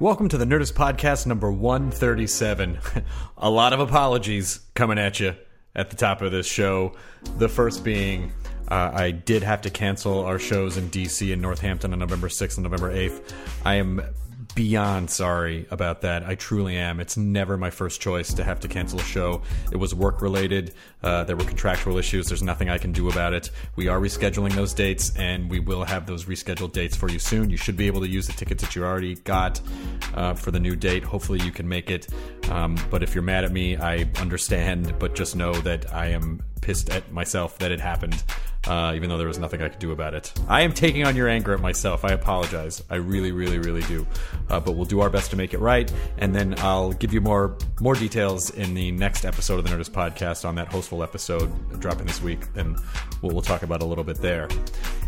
Welcome to the Nerdist Podcast number 137. a lot of apologies coming at you at the top of this show. The first being uh, I did have to cancel our shows in DC and Northampton on November 6th and November 8th. I am beyond sorry about that. I truly am. It's never my first choice to have to cancel a show. It was work related. Uh, there were contractual issues. There's nothing I can do about it. We are rescheduling those dates, and we will have those rescheduled dates for you soon. You should be able to use the tickets that you already got uh, for the new date. Hopefully, you can make it. Um, but if you're mad at me, I understand. But just know that I am pissed at myself that it happened uh, even though there was nothing I could do about it. I am taking on your anger at myself. I apologize. I really, really, really do. Uh, but we'll do our best to make it right, and then I'll give you more more details in the next episode of the Nerdist podcast on that hostful episode dropping this week, and we'll, we'll talk about a little bit there.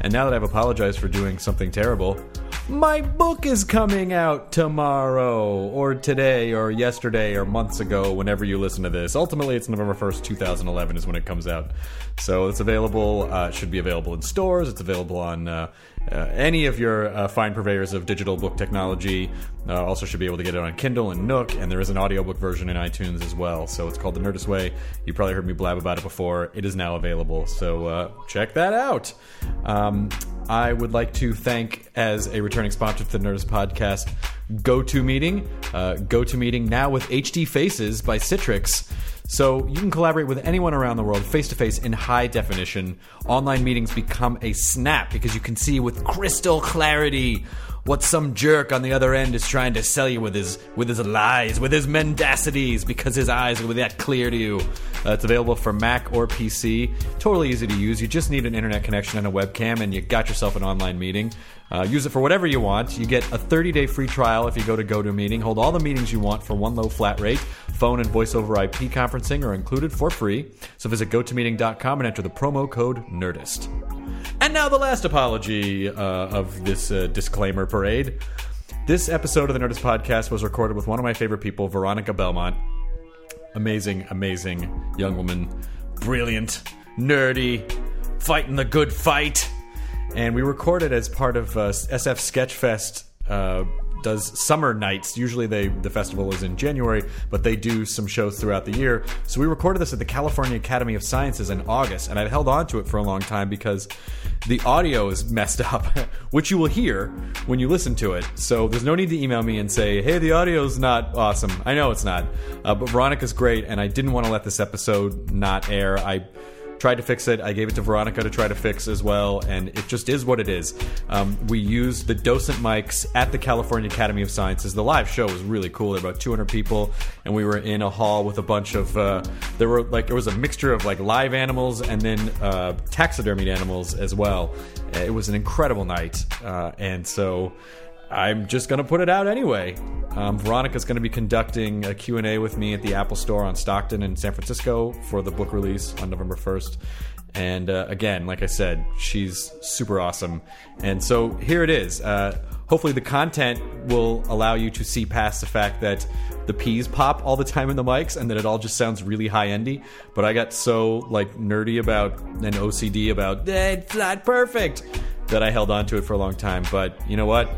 And now that I've apologized for doing something terrible, my book is coming out tomorrow, or today, or yesterday, or months ago, whenever you listen to this. Ultimately, it's November 1st, 2011 is when it comes out. So it's available, uh, should be available in stores. It's available on uh, uh, any of your uh, fine purveyors of digital book technology. Uh, also, should be able to get it on Kindle and Nook, and there is an audiobook version in iTunes as well. So it's called The Nerdist Way. You probably heard me blab about it before. It is now available. So uh, check that out. Um, I would like to thank, as a returning sponsor to the Nerdist podcast, GoToMeeting. Uh, GoToMeeting now with HD Faces by Citrix. So you can collaborate with anyone around the world face to face in high definition. Online meetings become a snap because you can see with crystal clarity what some jerk on the other end is trying to sell you with his with his lies, with his mendacities, because his eyes are that clear to you. Uh, it's available for Mac or PC. Totally easy to use. You just need an internet connection and a webcam, and you got yourself an online meeting. Uh, use it for whatever you want. You get a 30 day free trial if you go to GoToMeeting. Hold all the meetings you want for one low flat rate. Phone and voice over IP conferencing are included for free. So visit gotomeeting.com and enter the promo code NERDIST. And now the last apology uh, of this uh, disclaimer parade. This episode of the Nerdist Podcast was recorded with one of my favorite people, Veronica Belmont. Amazing, amazing young woman. Brilliant, nerdy, fighting the good fight. And we recorded as part of uh, SF Sketchfest uh, does summer nights. Usually, they the festival is in January, but they do some shows throughout the year. So we recorded this at the California Academy of Sciences in August, and I've held on to it for a long time because the audio is messed up, which you will hear when you listen to it. So there's no need to email me and say, "Hey, the audio's not awesome." I know it's not, uh, but Veronica's great, and I didn't want to let this episode not air. I tried to fix it. I gave it to Veronica to try to fix as well, and it just is what it is. Um, we used the docent mics at the California Academy of Sciences. The live show was really cool. There were about 200 people, and we were in a hall with a bunch of. Uh, there were like it was a mixture of like live animals and then uh, taxidermied animals as well. It was an incredible night, uh, and so. I'm just going to put it out anyway. Um, Veronica's going to be conducting a Q&A with me at the Apple Store on Stockton in San Francisco for the book release on November 1st. And uh, again, like I said, she's super awesome. And so here it is. Uh, hopefully, the content will allow you to see past the fact that the peas pop all the time in the mics and that it all just sounds really high endy. But I got so like nerdy about and OCD about eh, it's not perfect that I held on to it for a long time. But you know what?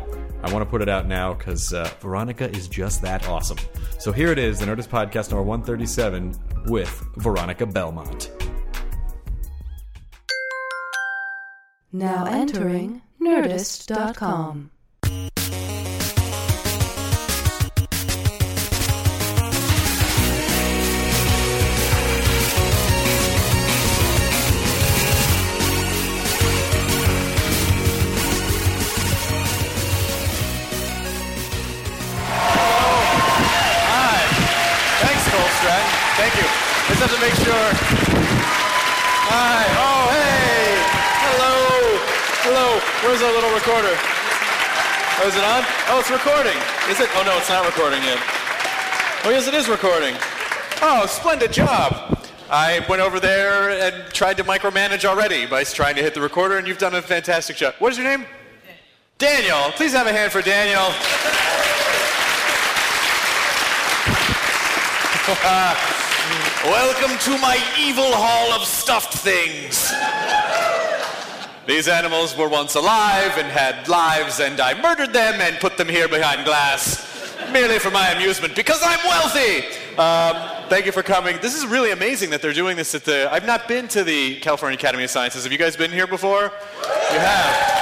I want to put it out now because uh, Veronica is just that awesome. So here it is, the Nerdist Podcast number 137 with Veronica Belmont. Now entering Nerdist.com. Thank you. Just have to make sure. Hi. Oh, hey. Hello. Hello. Where's our little recorder? Oh, is it on? Oh, it's recording. Is it? Oh, no, it's not recording yet. Oh, yes, it is recording. Oh, splendid job. I went over there and tried to micromanage already by trying to hit the recorder, and you've done a fantastic job. What is your name? Daniel. Please have a hand for Daniel. Ah, Welcome to my evil hall of stuffed things. These animals were once alive and had lives, and I murdered them and put them here behind glass. merely for my amusement, because I'm wealthy. Um, thank you for coming. This is really amazing that they're doing this at the. I've not been to the California Academy of Sciences. Have you guys been here before? You have.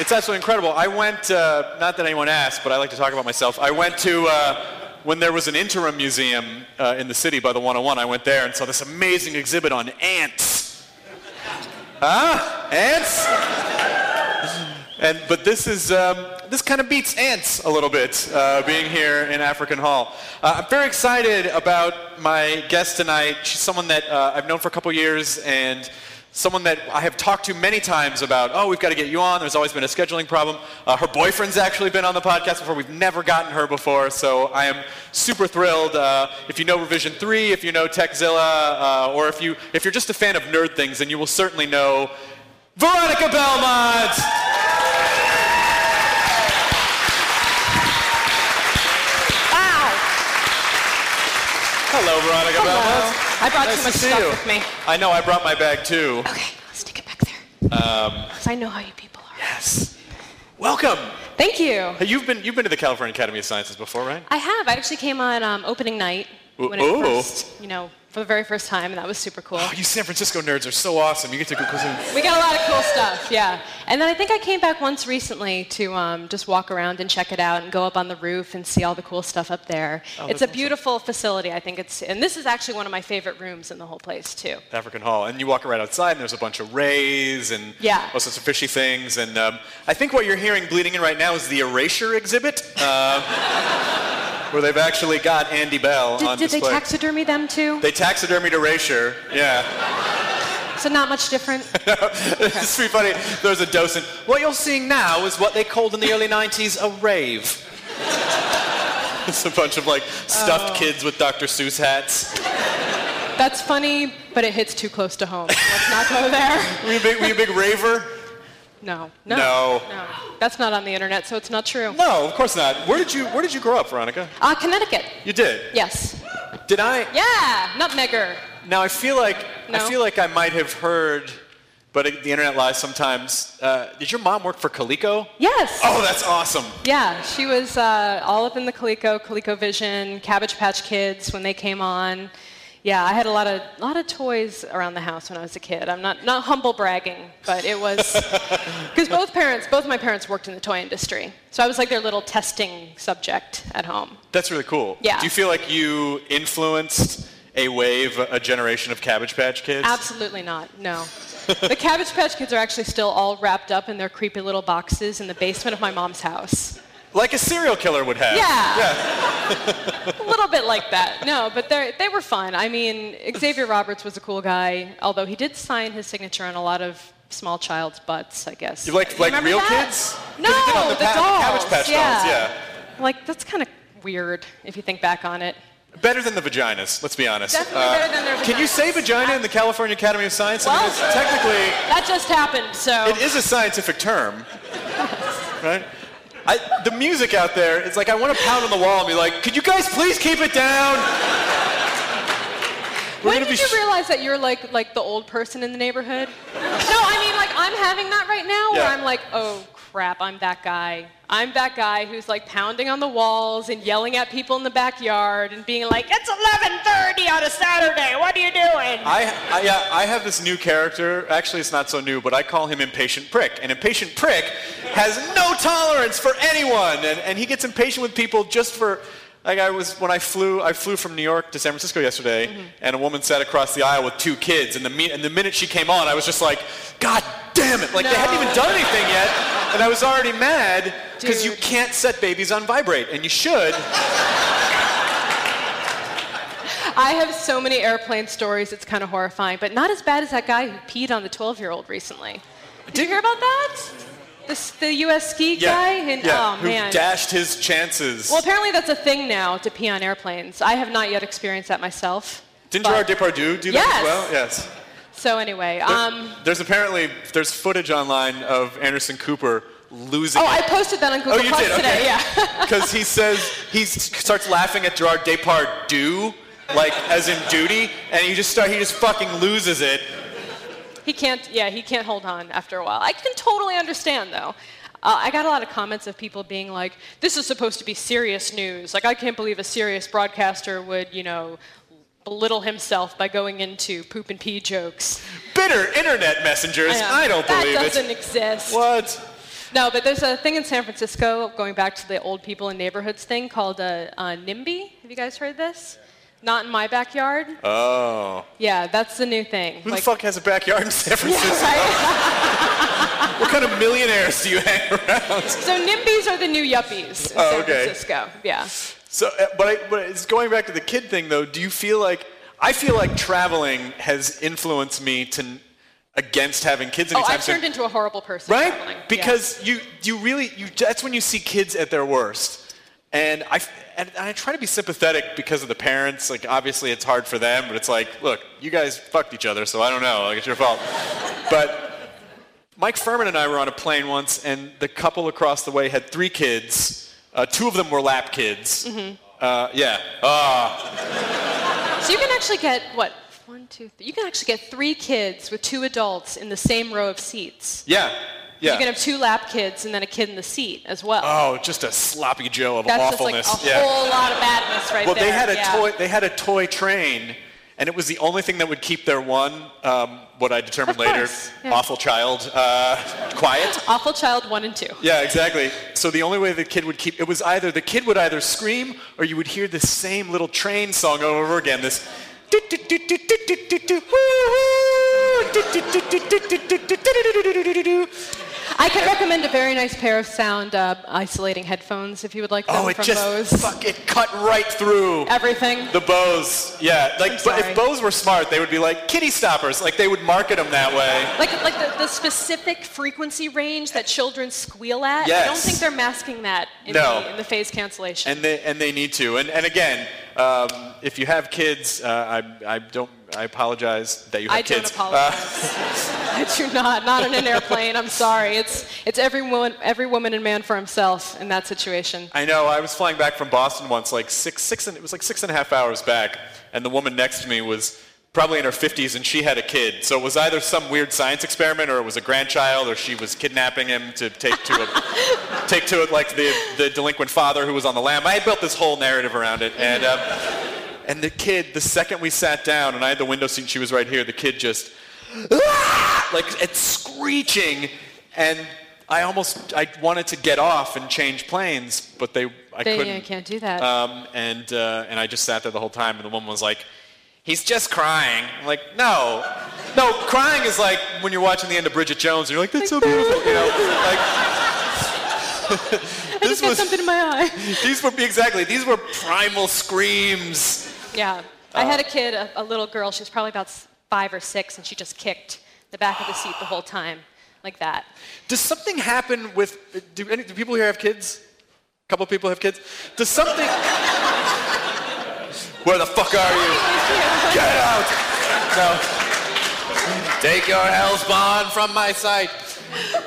It's absolutely incredible. I went, uh, not that anyone asked, but I like to talk about myself. I went to, uh, when there was an interim museum uh, in the city by the 101, I went there and saw this amazing exhibit on ants. Huh? Ants? And, but this is, um, this kind of beats ants a little bit, uh, being here in African Hall. Uh, I'm very excited about my guest tonight. She's someone that uh, I've known for a couple years and someone that I have talked to many times about, oh, we've got to get you on. There's always been a scheduling problem. Uh, her boyfriend's actually been on the podcast before. We've never gotten her before, so I am super thrilled. Uh, if you know Revision 3, if you know Tekzilla, uh, or if, you, if you're just a fan of nerd things, then you will certainly know Veronica Belmont! Hello, Veronica Hello. Belmont. I brought Nice too much see stuff you. with me. I know, I brought my bag too. Okay, let's take it back there. Um, I know how you people are. Yes. Welcome. Thank you. You've been, you've been to the California Academy of Sciences before, right? I have. I actually came on um, opening night when it Ooh. first, you know, for the very first time, and that was super cool. Oh, you San Francisco nerds are so awesome. You get to go. go- We got a lot of cool stuff, yeah. And then I think I came back once recently to um, just walk around and check it out and go up on the roof and see all the cool stuff up there. it's Oh, that's a awesome. beautiful facility. I think it's, and this is actually one of my favorite rooms in the whole place too. African Hall, and you walk right outside, and there's a bunch of rays and Yeah. all sorts of fishy things. And um, I think what you're hearing bleeding in right now is the Erasure exhibit, uh, where they've actually got Andy Bell Did, on did they display. taxidermy them too? they taxidermied Erasure. Yeah. So not much different. it's pretty funny. There's a docent. What you're seeing now is what they called in the early 90s a rave. it's a bunch of like stuffed Oh. kids with Dr. Seuss hats. That's funny, but it hits too close to home. Let's not go there. Were you big, were you a big raver? No, no, No. no. That's not on the internet, so it's not true. No, of course not. Where did you Where did you grow up, Veronica? Uh, Connecticut. You did. Yes. Did I? Yeah, nutmegger. Now I feel like I feel like I might have heard, but it, the internet lies sometimes. Uh, did your mom work for Coleco? Yes. Oh, that's awesome. Yeah, she was uh, all up in the Coleco, ColecoVision, Cabbage Patch Kids when they came on. Yeah, I had a lot of lot of toys around the house when I was a kid. I'm not not humble bragging, but it was because both parents, both my parents worked in the toy industry, so I was like their little testing subject at home. That's really cool. Yeah. Do you feel like you influenced a wave, a generation of Cabbage Patch Kids? Absolutely not. No. the Cabbage Patch Kids are actually still all wrapped up in their creepy little boxes in the basement of my mom's house. Like a serial killer would have. Yeah. Yeah. A little bit like that. No, but they they were fun. I mean, Xavier Roberts was a cool guy, although he did sign his signature on a lot of small child's butts, I guess. You like- like remember real that? kids? No, he did on the the, Pa- dolls. Cabbage Patch yeah. dolls, yeah. Like that's kind of weird if you think back on it. Better than the vaginas, let's be honest. Uh, Definitely better than their vaginas. Can you say vagina in the California Academy of Science? I mean, Well- technically, That just happened, so it is a scientific term, right? I, the music out there, it's like I want to pound on the wall and be like, could you guys please keep it down? We're when did be you sh- realize that you're like like the old person in the neighborhood? no, I mean like I'm having that right now where I'm like, oh crap, I'm that guy. I'm that guy who's like pounding on the walls and yelling at people in the backyard and being like, it's 11:30 on a Saturday. What are you doing? I, I, yeah, I have this new character. Actually, it's not so new, but I call him Impatient Prick. And Impatient Prick has no tolerance for anyone, and, and he gets impatient with people just for. Like I was when I flew, I flew from New York to San Francisco yesterday, mm-hmm. and a woman sat across the aisle with two kids. And the and the minute she came on, I was just like, God damn it! Like they hadn't even done anything yet, and I was already mad because you can't set babies on vibrate, and you should. I have so many airplane stories. It's kind of horrifying, but not as bad as that guy who peed on the 12-year-old recently. Did you hear about that? This, the U.S. ski guy? And, yeah, oh who man. dashed his chances. Well, apparently that's a thing now to pee on airplanes. I have not yet experienced that myself. Didn't but- Gerard Depardieu do that Yes. as well? Yes. So anyway, There- um, there's apparently there's footage online of Anderson Cooper losing. oh, I posted that on Google Oh, you Plus did? today. Okay. Yeah. Because he says he starts laughing at Gerard Depardieu, like as in duty, and he just start he just fucking loses it. he can't. Yeah, he can't hold on after a while. I can totally understand though. Uh, I got a lot of comments of people being like, "This is supposed to be serious news. Like, I can't believe a serious broadcaster would, you know, belittle himself by going into poop and pee jokes." Bitter internet messengers. know. I, don't that believe doesn't exist. What? No, but there's a thing in San Francisco, going back to the old people in neighborhoods thing, called a, uh NIMBY. Have you guys heard this? Not in my backyard. Oh. Yeah, that's the new thing. Who the fuck has a backyard in San Francisco? right? What kind of millionaires do you hang around? so NIMBYs are the new yuppies in Oh, San okay. Francisco. Yeah. So, uh, but, I, but it's going back to the kid thing, though. Do you feel like I feel like traveling has influenced me to against having kids Oh, I've soon? turned into a horrible person right? traveling. Yeah. Because you you really you that's when you see kids at their worst. And I and I try to be sympathetic because of the parents. Like obviously it's hard for them, but it's like, look, you guys fucked each other, so I don't know. Like it's your fault. but Mike Phirman and I were on a plane once, and the couple across the way had three kids. Uh, two of them were lap kids. Mm-hmm. Uh, yeah. Ah. So you can actually get what? One, two, three. You can actually get three kids with two adults in the same row of seats. yeah. Yeah. You can have two lap kids and then a kid in the seat as well. oh, just a sloppy Joe of That's awfulness. just like a yeah. whole lot of badness right Well, there. Well, they had a yeah. toy. They had a toy train, and it was the only thing that would keep their one, um, what I determined later, yeah. awful child, uh, quiet. Awful Child 1 and 2. Yeah, exactly. So the only way the kid would keep it was either the kid would either scream or you would hear the same little train song over and over again. This. I can recommend a very nice pair of sound uh, isolating headphones if you would like them Oh, it from just Bose. fuck, it cut right through Everything. the Bose. Yeah, like but if. Bose were smart, they would be like kitty stoppers. Like they would market them that way. Like, like the, the specific frequency range that children squeal at. Yes. I don't think they're masking that in, No. the, in the phase cancellation. and they and they need to. And and again, um, if you have kids, uh, I I don't I apologize that you have I don't kids. Uh, apologize. I do not. Not on an airplane. I'm sorry. It's it's every woman, every woman and man for himself in that situation. I know. I was flying back from Boston once, like six six and it was like six and a half hours back, and the woman next to me was probably in her 50s and she had a kid. So it was either some weird science experiment or it was a grandchild or she was kidnapping him to take to it take to it like the the delinquent father who was on the lam. I had built this whole narrative around it and um, and the kid the second we sat down and I had the window seat she was right here, the kid just like it's screeching and I almost I wanted to get off and change planes, but they I They couldn't. uh, can't do that. Um, and uh, and I just sat there the whole time, and the woman was like, "He's just crying." I'm like, no, no, crying is like when you're watching the end of Bridget Jones, and you're like, "That's so beautiful," you know. Like, I this just got was something in my eye. these were exactly these were primal screams. Yeah. I had a kid, a, a little girl. She was probably about s- five or six, and she just kicked the back of the seat the whole time, like that. Does something happen with? Do, any, do people here have kids? A couple people have kids. Does something? Where the fuck are you? Get out! No. Take your hellspawn from my sight.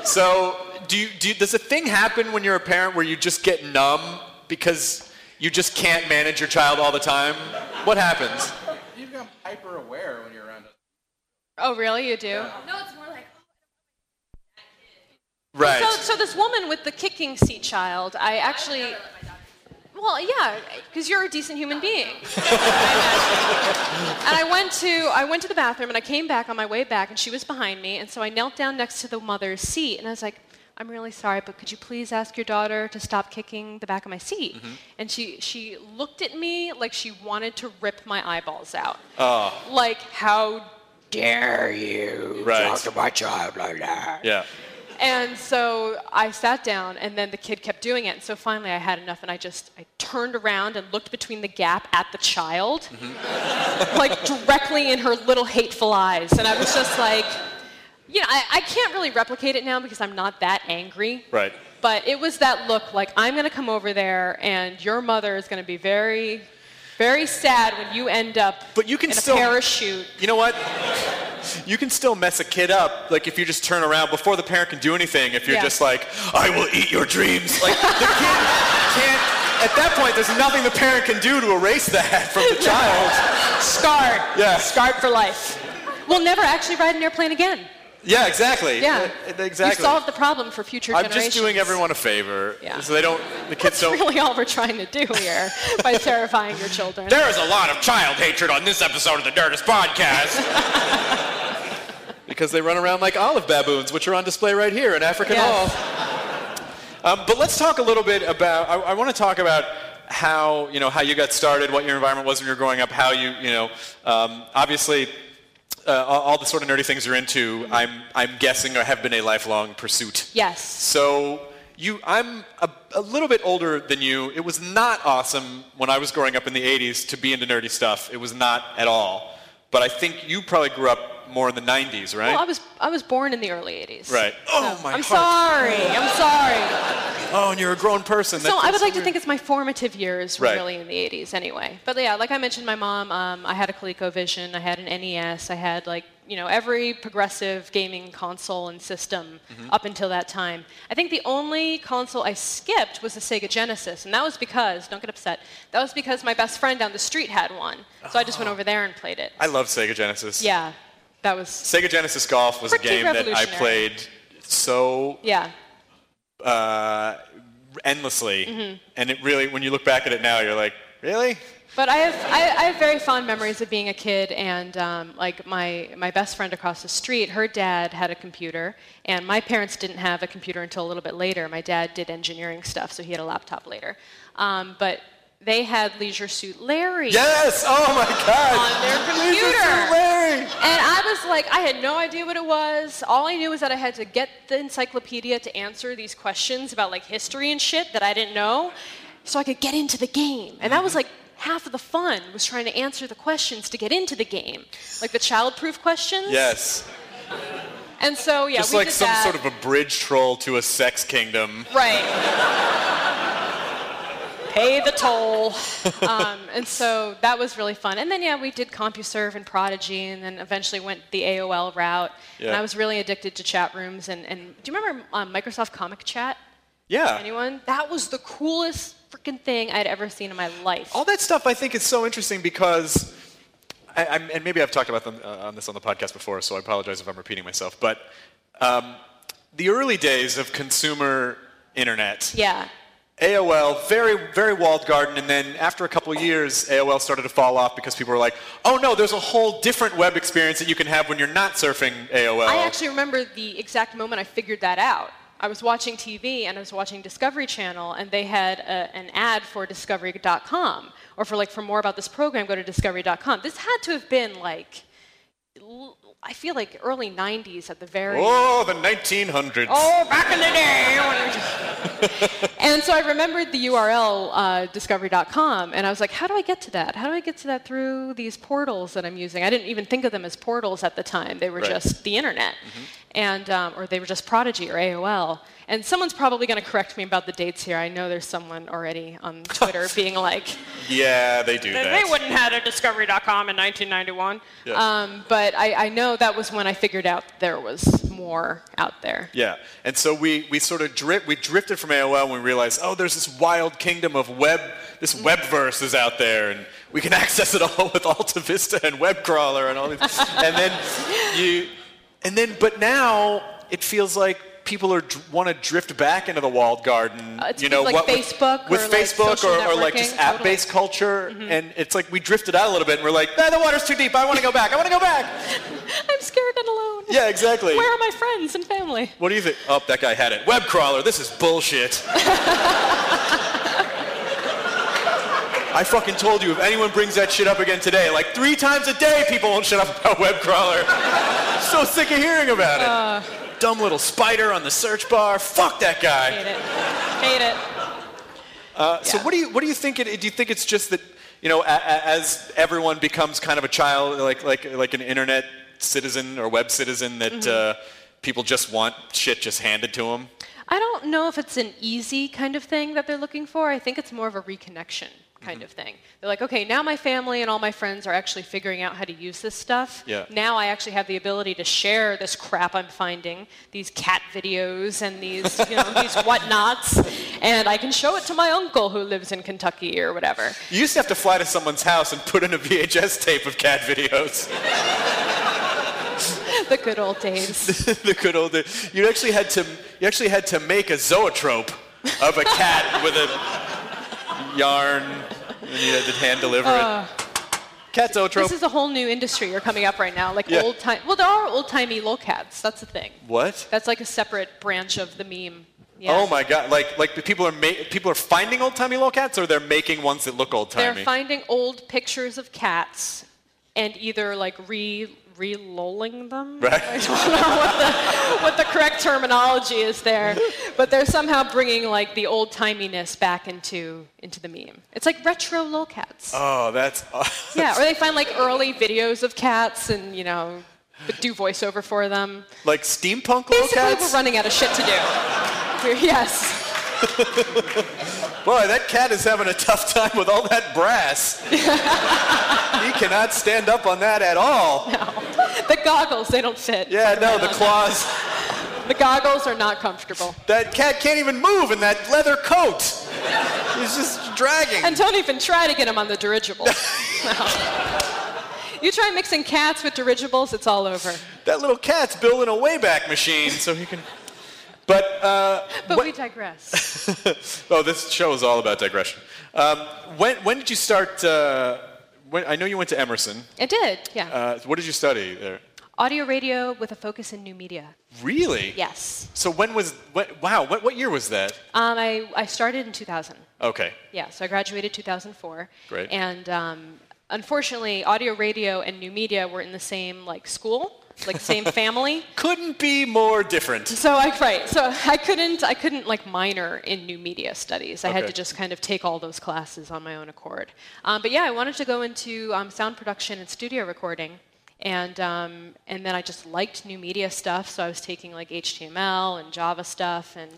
So, do you, do you, does a thing happen when you're a parent where you just get numb because you just can't manage your child all the time? What happens? You become hyper aware when you're around us. Oh, really? You do? No, it's more like, Right. So, so this woman with the kicking seat child, I actually. Well, yeah, because you're a decent human being. I and I went to I went to the bathroom and I came back on my way back and she was behind me and so I knelt down next to the mother's seat and I was like, I'm really sorry, but could you please ask your daughter to stop kicking the back of my seat? Mm-hmm. And she she looked at me like she wanted to rip my eyeballs out. Oh, Like, how dare you Right. talk to my child like that? yeah. And so I sat down, and then the kid kept doing it. And so finally, I had enough, and I just I turned around and looked between the gap at the child, mm-hmm. like directly in her little hateful eyes. And I was just like, you know, I, I can't really replicate it now because I'm not that angry. Right. But it was that look, like I'm gonna come over there, and your mother is gonna be very, very sad when you end up But you can in still- a parachute. You know what? You can still mess a kid up, like if you just turn around before the parent can do anything. If you're Yeah. just like, "I will eat your dreams," like the kid can't. At that point, there's nothing the parent can do to erase that from the child. Scarred. Yeah. Scarred for life. We'll never actually ride an airplane again. Yeah, exactly. Yeah. Exactly. You solved the problem for future generations. I'm just doing everyone a favor, Yeah. so they don't. The kids That's don't. really all we're trying to do here by terrifying your children. There is a lot of child hatred on this episode of the Nerdist Podcast. because they run around like olive baboons, which are on display right here in African Yes. Hall. Um, but let's talk a little bit about. I, I want to talk about how you know how you got started, what your environment was when you were growing up, how you you know um, obviously. Uh, all, the sort of nerdy things you're into, I'm, I'm guessing, or have been a lifelong pursuit. Yes. So you, I'm a, a little bit older than you. It was not awesome when I was growing up in the 80s to be into nerdy stuff. It was not at all. But I think you probably grew up more in the 90s, right? Well, I was I was born in the early 80s. Right. Oh, my I'm heart. sorry. I'm sorry. Oh, and you're a grown person. So I would like to think it's my formative years were Right. really in the 80s anyway. But yeah, like I mentioned, my mom, um, I had a ColecoVision, I had an NES, I had like, you know, every progressive gaming console and system Mm-hmm. up until that time. I think the only console I skipped was the Sega Genesis, and that was because, don't get upset, that was because my best friend down the street had one. So I just went over there and played it. I love Sega Genesis. Yeah, that was, Sega Genesis Golf was a game that I played so yeah. uh, endlessly. Mm-hmm. And it really, when you look back at it now, you're like, really? But I have, I, I have very fond memories of being a kid, and um, like my, my best friend across the street, her dad had a computer, and my parents didn't have a computer until a little bit later. My dad did engineering stuff, so he had a laptop later. Um, but they had Leisure Suit Larry Yes! Oh my god! on their Leisure Suit computer. Larry! And I was like, I had no idea what it was. All I knew was that I had to get the encyclopedia to answer these questions about like history and shit that I didn't know, so I could get into the game. And that was like half of the fun was trying to answer the questions to get into the game, like the child-proof questions. Yes. And so yeah, Just we like did some that. sort of a bridge troll to a sex kingdom. Right. Pay the toll. um, and so that was really fun. And then, yeah, we did CompuServe and Prodigy, and then eventually went the AOL route. Yeah. And I was really addicted to chat rooms. And, and do you remember um, Microsoft Comic Chat? Yeah. Anyone? That was the coolest freaking thing I'd ever seen in my life. All that stuff I think is so interesting because, I, I'm, and maybe I've talked about them, uh, on this on the podcast before, so I apologize if I'm repeating myself. But um, the early days of consumer internet, Yeah. AOL, very very walled garden, and then after a couple years, AOL started to fall off because people were like, "Oh no, there's a whole different web experience that you can have when you're not surfing AOL." I actually remember the exact moment I figured that out. I was watching TV and I was watching Discovery Channel, and they had a, an ad for Discovery.com, or for like for more about this program, go to Discovery.com. This had to have been like, I feel like early '90s at the very. oh, the 1900s. Oh, back in the day. and so I remembered the URL, uh, discovery.com, and I was like, how do I get to that? How do I get to that through these portals that I'm using? I didn't even think of them as portals at the time. They were Right. just the internet. And, um, or they were just Prodigy or AOL. And someone's probably going to correct me about the dates here. I know there's someone already on Twitter being like, Yeah, they do they that. wouldn't have had a discovery.com in 1991. Yeah. Um, but I, I know that was when I figured out there was more out there. Yeah, and so we, we sort of drift, we drifted from AOL and we realized, oh, there's this wild kingdom of web, this webverse is out there, and we can access it all with Alta Vista and web crawler and all these. and then you, and then, but now it feels like people are want to drift back into the walled garden. Uh, it's you know, with, like, what, Facebook with or, like, Facebook social or, or like just app-based culture, and it's like we drifted out a little bit, and we're like, ah, the water's too deep. I want to go back. I want to go back. I'm scared and alone. Yeah, exactly. Where are my friends and family? What do you think? Oh, that guy had it. Web crawler, this is bullshit. I fucking told you, if anyone brings that shit up again today, like three times a day, people won't shut up about web crawler. so sick of hearing about it. Dumb little spider on the search bar. Fuck that guy. Hate it. Hate it. Uh, So Yeah. what do you what do you think? It, do you think it's just that you know, a, a, as everyone becomes kind of a child, like like like an internet citizen or web citizen, that Mm-hmm. uh, people just want shit just handed to them? I don't know if it's an easy kind of thing that they're looking for. I think it's more of a reconnection kind Mm-hmm. of thing. They're like, okay, now my family and all my friends are actually figuring out how to use this stuff. Yeah. Now I actually have the ability to share this crap I'm finding, these cat videos and these, you know, these whatnots, and I can show it to my uncle who lives in Kentucky or whatever. You used to have to fly to someone's house and put in a VHS tape of cat videos. The good old days. the good old days. You actually had to you actually had to make a zoetrope of a cat with a yarn, and you had to hand deliver it. Uh. Cat zoetrope. This is a whole new industry you're coming up right now, like Yeah. old time. Well, there are old timey lolcats. That's the thing. what? That's like a separate branch of the meme. Yeah. Oh my god! Like like people are ma- people are finding old timey cats, or they're making ones that look old timey. They're finding old pictures of cats and either like re re-lolling them. Right. I don't know what the, what the correct terminology is there, but they're somehow bringing like the old timiness back into into the meme. It's like retro lolcats. Oh, that's awesome. yeah, or they find like early videos of cats and you know but do voiceover for them. like steampunk little Basically, we're running out of shit to do. Yes. Boy, that cat is having a tough time with all that brass. he cannot stand up on that at all. The goggles, they don't fit. Yeah, no, the claws. The goggles are not comfortable. That cat can't even move in that leather coat. He's just dragging. And don't even try to get him on the dirigible. No. You try mixing cats with dirigibles, it's all over. that little cat's building a wayback machine so he can. But uh, But what- we digress. oh, this show is all about digression. Um, when when did you start? Uh, when, I know you went to Emerson. It did, yeah. Uh, what did you study there? Audio radio with a focus in new media. Really? Yes. So when was? What, wow. What, what year was that? Um, I, I started in 2000. Okay. Yeah, so I graduated 2004. Great. And um, unfortunately, audio radio and new media were in the same like school, like same family. Couldn't be more different. So I right. So I couldn't I couldn't like minor in new media studies. I had to just kind of take all those classes on my own accord. Um, but yeah, I wanted to go into um, sound production and studio recording, and um, and then I just liked new media stuff. So I was taking like HTML and Java stuff and.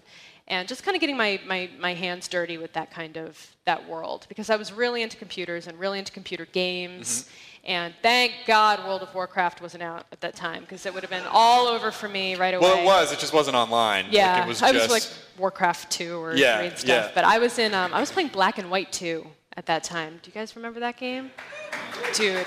And just kind of getting my, my, my hands dirty with that kind of that world because I was really into computers and really into computer games. Mm-hmm. And thank God World of Warcraft wasn't out at that time because it would have been all over for me right away. Well, it was. It just wasn't online. Like, Yeah, it was I just. was like Warcraft 2 or Yeah, 3 and stuff. yeah. But I was in, um, I was playing Black and White 2 at that time. Do you guys remember that game? Dude,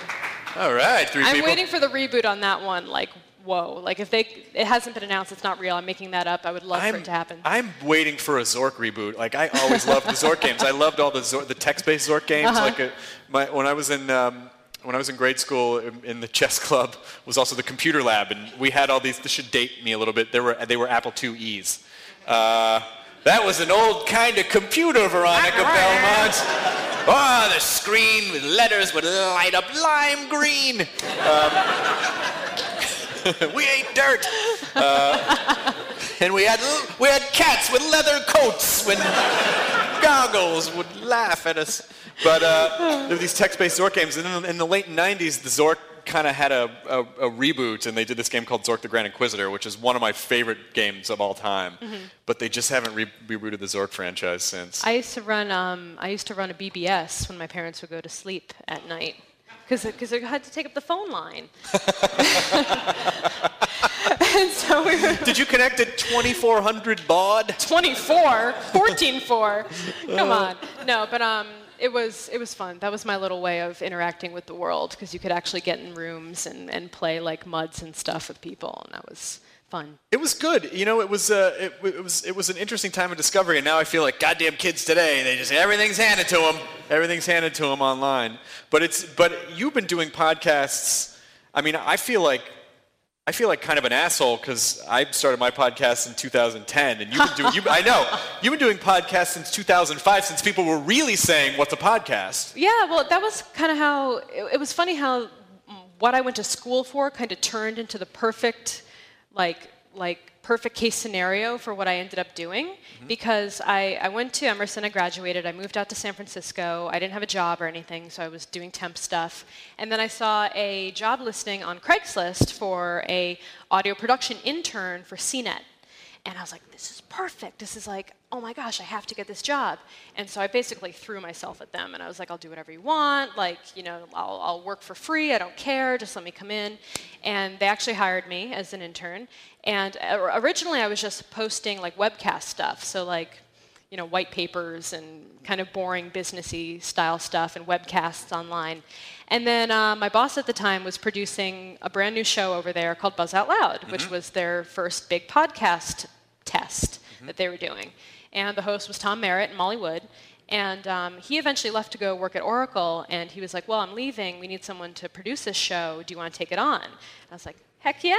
all right, 3 I'm people. waiting for the reboot on that one. Like, whoa! Like, if they, it hasn't been announced, it's not real. I'm making that up. I would love for I'm, it to happen. I'm waiting for a Zork reboot. Like I always loved the Zork games. I loved all the Zork, the text-based Zork games. Uh-huh. Like uh my, when I was in um, when I was in grade school in, the chess club was also the computer lab, and we had all these. This should date me a little bit. They were they were Apple IIe's. Uh, that was an old kind of computer, Veronica Belmont. Oh, the screen with letters would light up lime green. we ate dirt. And we had we had cats with leather coats when goggles would laugh at us. But uh, there were these text-based Zork games, and in the, in the late '90s, the Zork kind of had a, a, a reboot, and they did this game called Zork the Grand Inquisitor, which is one of my favorite games of all time. But they just haven't re- rebooted the Zork franchise since. I used to run, um, I used to run a BBS when my parents would go to sleep at night. Because I had to take up the phone line. and so we were did you connect at 2400 baud? 24, 14.4. Come on. No, but um, it was it was fun. That was my little way of interacting with the world because you could actually get in rooms and, and play like muds and stuff with people, and that was fun. It was good. You know, it was uh, it, it was it was an interesting time of discovery, and now I feel like goddamn kids today. They just everything's handed to them. Everything's handed to them online. But it's but you've been doing podcasts. I mean, I feel like I feel like kind of an asshole because I started my podcast in 2010, and you've been doing. You, I know you've been doing podcasts since 2005, since people were really saying, "What's a podcast?" Yeah, well, that was kind of how it, it was funny how what I went to school for kind of turned into the perfect, like, like perfect case scenario for what I ended up doing mm-hmm. because I, I went to Emerson, I graduated, I moved out to San Francisco. I didn't have a job or anything, so I was doing temp stuff. And then I saw a job listing on Craigslist for a audio production intern for CNET. And I was like, this is perfect. This is like, oh my gosh, I have to get this job. And so I basically threw myself at them and I was like, I'll do whatever you want. Like, you know, I'll, I'll work for free. I don't care. Just let me come in. And they actually hired me as an intern. And originally I was just posting like webcast stuff. So, like, you know, white papers and kind of boring businessy style stuff and webcasts online. And then uh, my boss at the time was producing a brand new show over there called Buzz Out Loud, which was their first big podcast test that they were doing. And the host was Tom Merritt and Molly Wood. And um, he eventually left to go work at Oracle, and he was like, Well, I'm leaving. We need someone to produce this show. Do you want to take it on? And I was like, Heck yeah.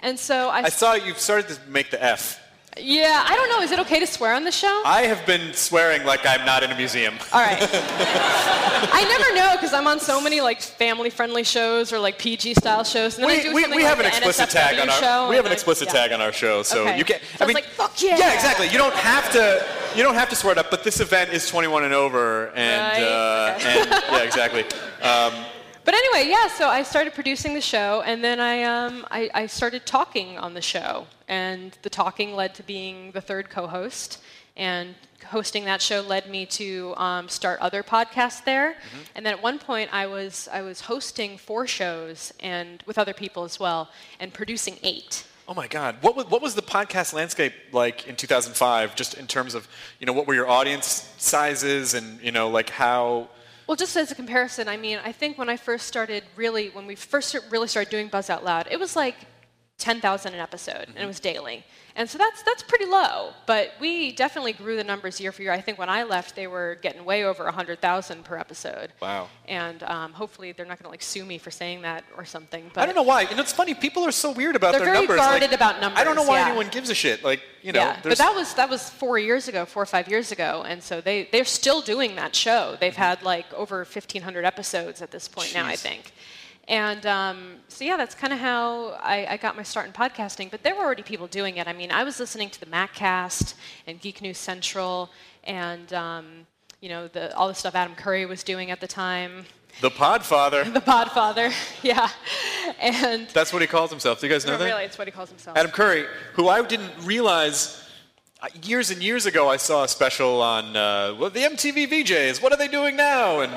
And so I, I saw you started to make the F. yeah, I don't know. Is it okay to swear on the show? I have been swearing like I'm not in a museum. All right. I never know because I'm on so many like family-friendly shows or like PG style shows, and then I We, do we, something we like have an explicit NSFW tag on our show, we have an I- explicit yeah. tag on our show, so Okay. you can. So I was like, "Fuck yeah!" Yeah, exactly. You don't have to. You don't have to swear it up, but this event is 21 and over, and Right, uh, okay. and yeah, exactly. Um, But anyway, yeah. So I started producing the show, and then I, um, I, I started talking on the show, and the talking led to being the third co-host, and hosting that show led me to um, start other podcasts there. Mm-hmm. And then at one point, I was I was hosting four shows, and with other people as well, and producing eight. Oh my God! What was, what was the podcast landscape like in 2005? Just in terms of you know what were your audience sizes and you know like how Well, just as a comparison, I mean, I think when I first started really, when we first really started doing Buzz Out Loud, it was like 10,000 an episode, and it was daily. And so that's, that's pretty low, but we definitely grew the numbers year for year. I think when I left, they were getting way over 100,000 per episode. Wow. And um, hopefully they're not going to like sue me for saying that or something. But I don't know why. Know, it's funny. People are so weird about They're their very numbers. guarded like, about numbers. I don't know why yeah. anyone gives a shit. Like you know, yeah, but that was that was four years ago, four or five years ago, and so they they're still doing that show. They've had like over 1,500 episodes at this point now, I think. And um, so yeah, that's kind of how I, I got my start in podcasting. But there were already people doing it. I mean, I was listening to the MacCast and Geek News Central, and um, you know the, all the stuff Adam Curry was doing at the time. the Podfather. The Podfather, yeah, and That's what he calls himself. Do you guys know no, that? really, it's what he calls himself. Adam Curry, who I didn't realize uh, years and years ago, I saw a special on uh, well, the MTV VJs. What are they doing now? And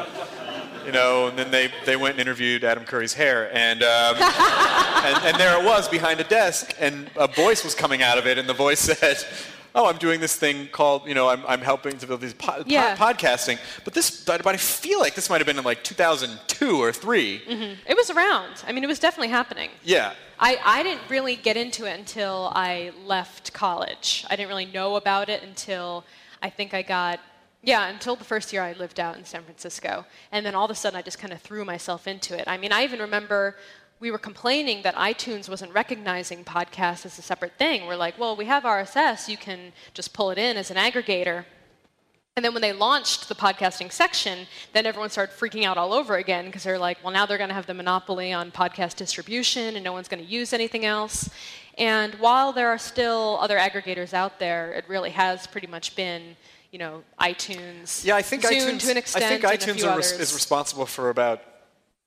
you know, and then they, they went and interviewed Adam Curry's hair, and, um, and and there it was behind a desk, and a voice was coming out of it, and the voice said. Oh, I'm doing this thing called, you know, I'm, I'm helping to build these po- po- Yeah. podcasting. But this, but I feel like this might have been in like 2002 or 3. It was around. I mean, it was definitely happening. Yeah. I, I didn't really get into it until I left college. I didn't really know about it until I think I got, yeah, until the first year I lived out in San Francisco. And then all of a sudden I just kind of threw myself into it. I mean, I even remember we were complaining that iTunes wasn't recognizing podcasts as a separate thing. We're like, well, we have RSS, you can just pull it in as an aggregator. And then when they launched the podcasting section, then everyone started freaking out all over again because they're like, well, now they're going to have the monopoly on podcast distribution and no one's going to use anything else. And while there are still other aggregators out there, it really has pretty much been, you know, iTunes. Yeah, I think Zune iTunes. to an extent. I think iTunes are res- is responsible for about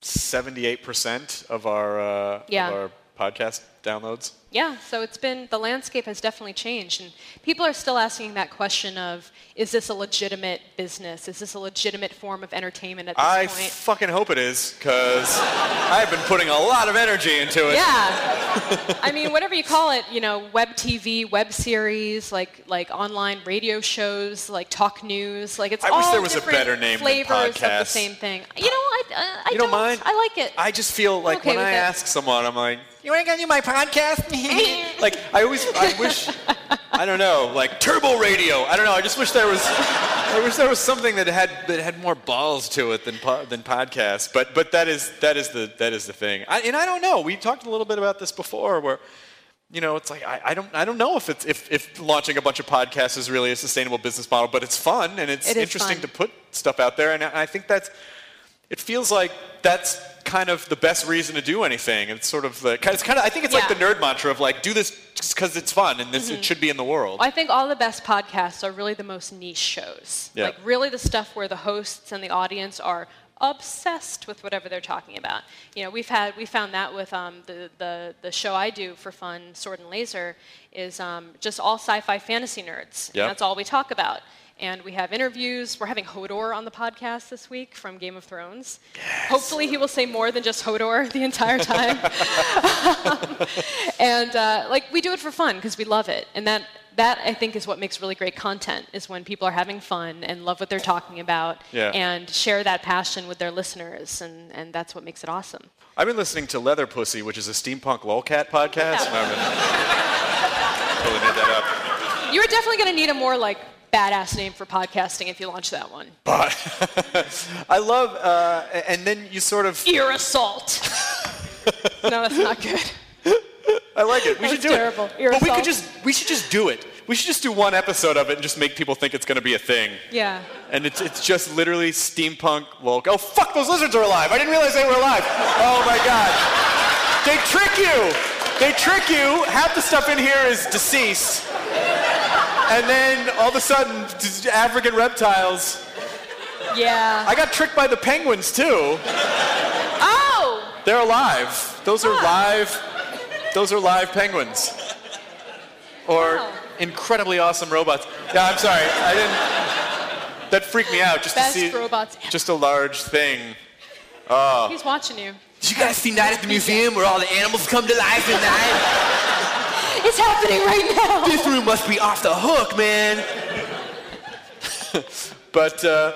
seventy-eight percent of our uh, Yeah. of our podcast downloads. Yeah, so it's been the landscape has definitely changed, and people are still asking that question of: Is this a legitimate business? Is this a legitimate form of entertainment at this I point? fucking hope it is, because I've been putting a lot of energy into it. Yeah. I mean, whatever you call it, you know, web TV, web series, like like online radio shows, like talk news, like it's I all wish there was a different better name than flavors of the same thing. You know, I, uh, I You don't mind? I like it. I just feel like okay when I it. ask someone, I'm like, "You ain't gonna do my podcast?" like I always, I wish, I don't know, like Turbo Radio. I don't know. I just wish there was, I wish there was something that had that had more balls to it than po- than podcasts. But but that is that is the that is the thing. I, and I don't know. We talked a little bit about this before, where. You know, it's like I, I don't I don't know if it's if, if launching a bunch of podcasts is really a sustainable business model, but it's fun and it's It is interesting fun. to put stuff out there, and I I think that's it feels like that's kind of the best reason to do anything. It's sort of the it's kind of I think it's like the nerd mantra of like do this because it's fun and this Mm-hmm. it should be in the world. I think all the best podcasts are really the most niche shows. Yeah. Like really the stuff where the hosts and the audience are obsessed with whatever they're talking about. You know, we've had we found that with um, the, the the show I do for fun, Sword and Laser, is um, just all sci-fi fantasy nerds. And Yep. that's all we talk about. And we have interviews. We're having Hodor on the podcast this week from Game of Thrones. Hopefully, he will say more than just Hodor the entire time. and uh, like we do it for fun because we love it, and that that I think is what makes really great content is when people are having fun and love what they're talking about Yeah. and share that passion with their listeners and, and that's what makes it awesome. I've been listening to Leather Pussy, which is a steampunk lolcat podcast. I've totally made that up. You're definitely going to need a more like badass name for podcasting if you launch that one. But I love, uh, and then you sort of, Ear assault. no, that's not good. I like it. We That should do terrible. it. Ear but we could just, we should just do it. We should just do one episode of it and just make people think it's going to be a thing. Yeah. And it's, it's just literally steampunk lol. Oh fuck, those lizards are alive. I didn't realize they were alive. Oh my god. They trick you. They trick you. Half the stuff in here is deceased. And then all of a sudden, African reptiles. Yeah. I got tricked by the penguins too. oh! They're alive. Those are live. Those are live penguins. Or Wow. incredibly awesome robots. Yeah, I'm sorry. I didn't. That freaked me out just Best to see robots ever. just a large thing. Oh. He's watching you. Did you guys see Night at the Museum where all the animals come to life at night? It's happening right now. This room must be off the hook, man. But uh,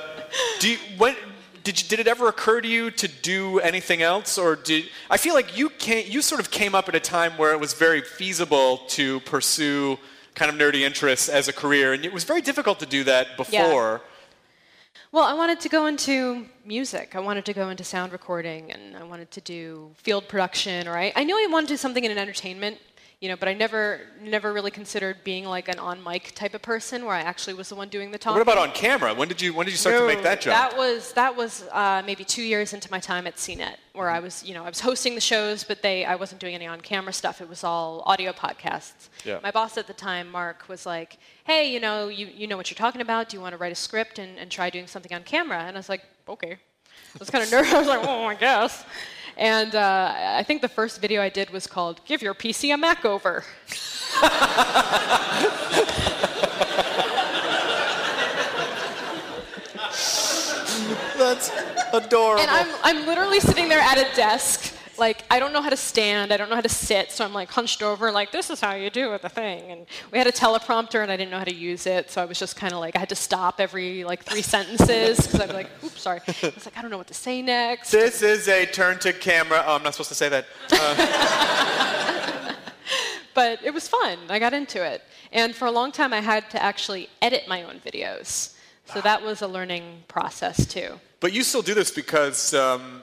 do you, when did you, did it ever occur to you to do anything else, or did I feel like you can you sort of came up at a time where it was very feasible to pursue kind of nerdy interests as a career, and it was very difficult to do that before. yeah. Well, I wanted to go into music. I wanted to go into sound recording, and I wanted to do field production. Or I, I knew I wanted to do something in entertainment, you know, but I never, never really considered being like an on mic type of person where I actually was the one doing the talking. What about on camera? When did you when did you start to make that jump? That was that was uh, maybe two years into my time at CNET, where I was, you know, I was hosting the shows, but they I wasn't doing any on-camera stuff. It was all audio podcasts. Yeah. My boss at the time, Mark, was like, "Hey, you know, you, you know what you're talking about. Do you want to write a script and, and try doing something on camera?" And I was like, "Okay." I was kind of nervous. I was like, "Oh, I guess." And uh, I think the first video I did was called "Give Your PC a Mac Over. That's adorable. And I'm, I'm literally sitting there at a desk. Like, I don't know how to stand, I don't know how to sit, so I'm like hunched over, like, this is how you do it, the thing. And we had a teleprompter, and I didn't know how to use it, so I was just kind of like, I had to stop every like three sentences, because I'd be like, oops, sorry. I was like, I don't know what to say next. this is a turn to camera. Oh, I'm not supposed to say that. But it was fun, I got into it. And for a long time, I had to actually edit my own videos. So that was a learning process, too. But you still do this because um,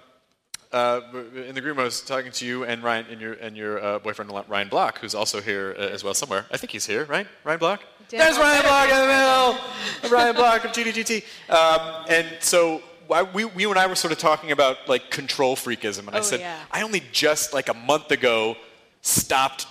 uh, in the green room I was talking to you and Ryan and your and your uh, boyfriend Ryan Block, who's also here uh, as well somewhere. I think he's here, right? Ryan Block. Dan There's Ryan Block in the middle. Ryan Block of GDGT. Um, and so. I, we, you and I were sort of talking about like control freakism, and I Oh, said yeah. I only just like a month ago stopped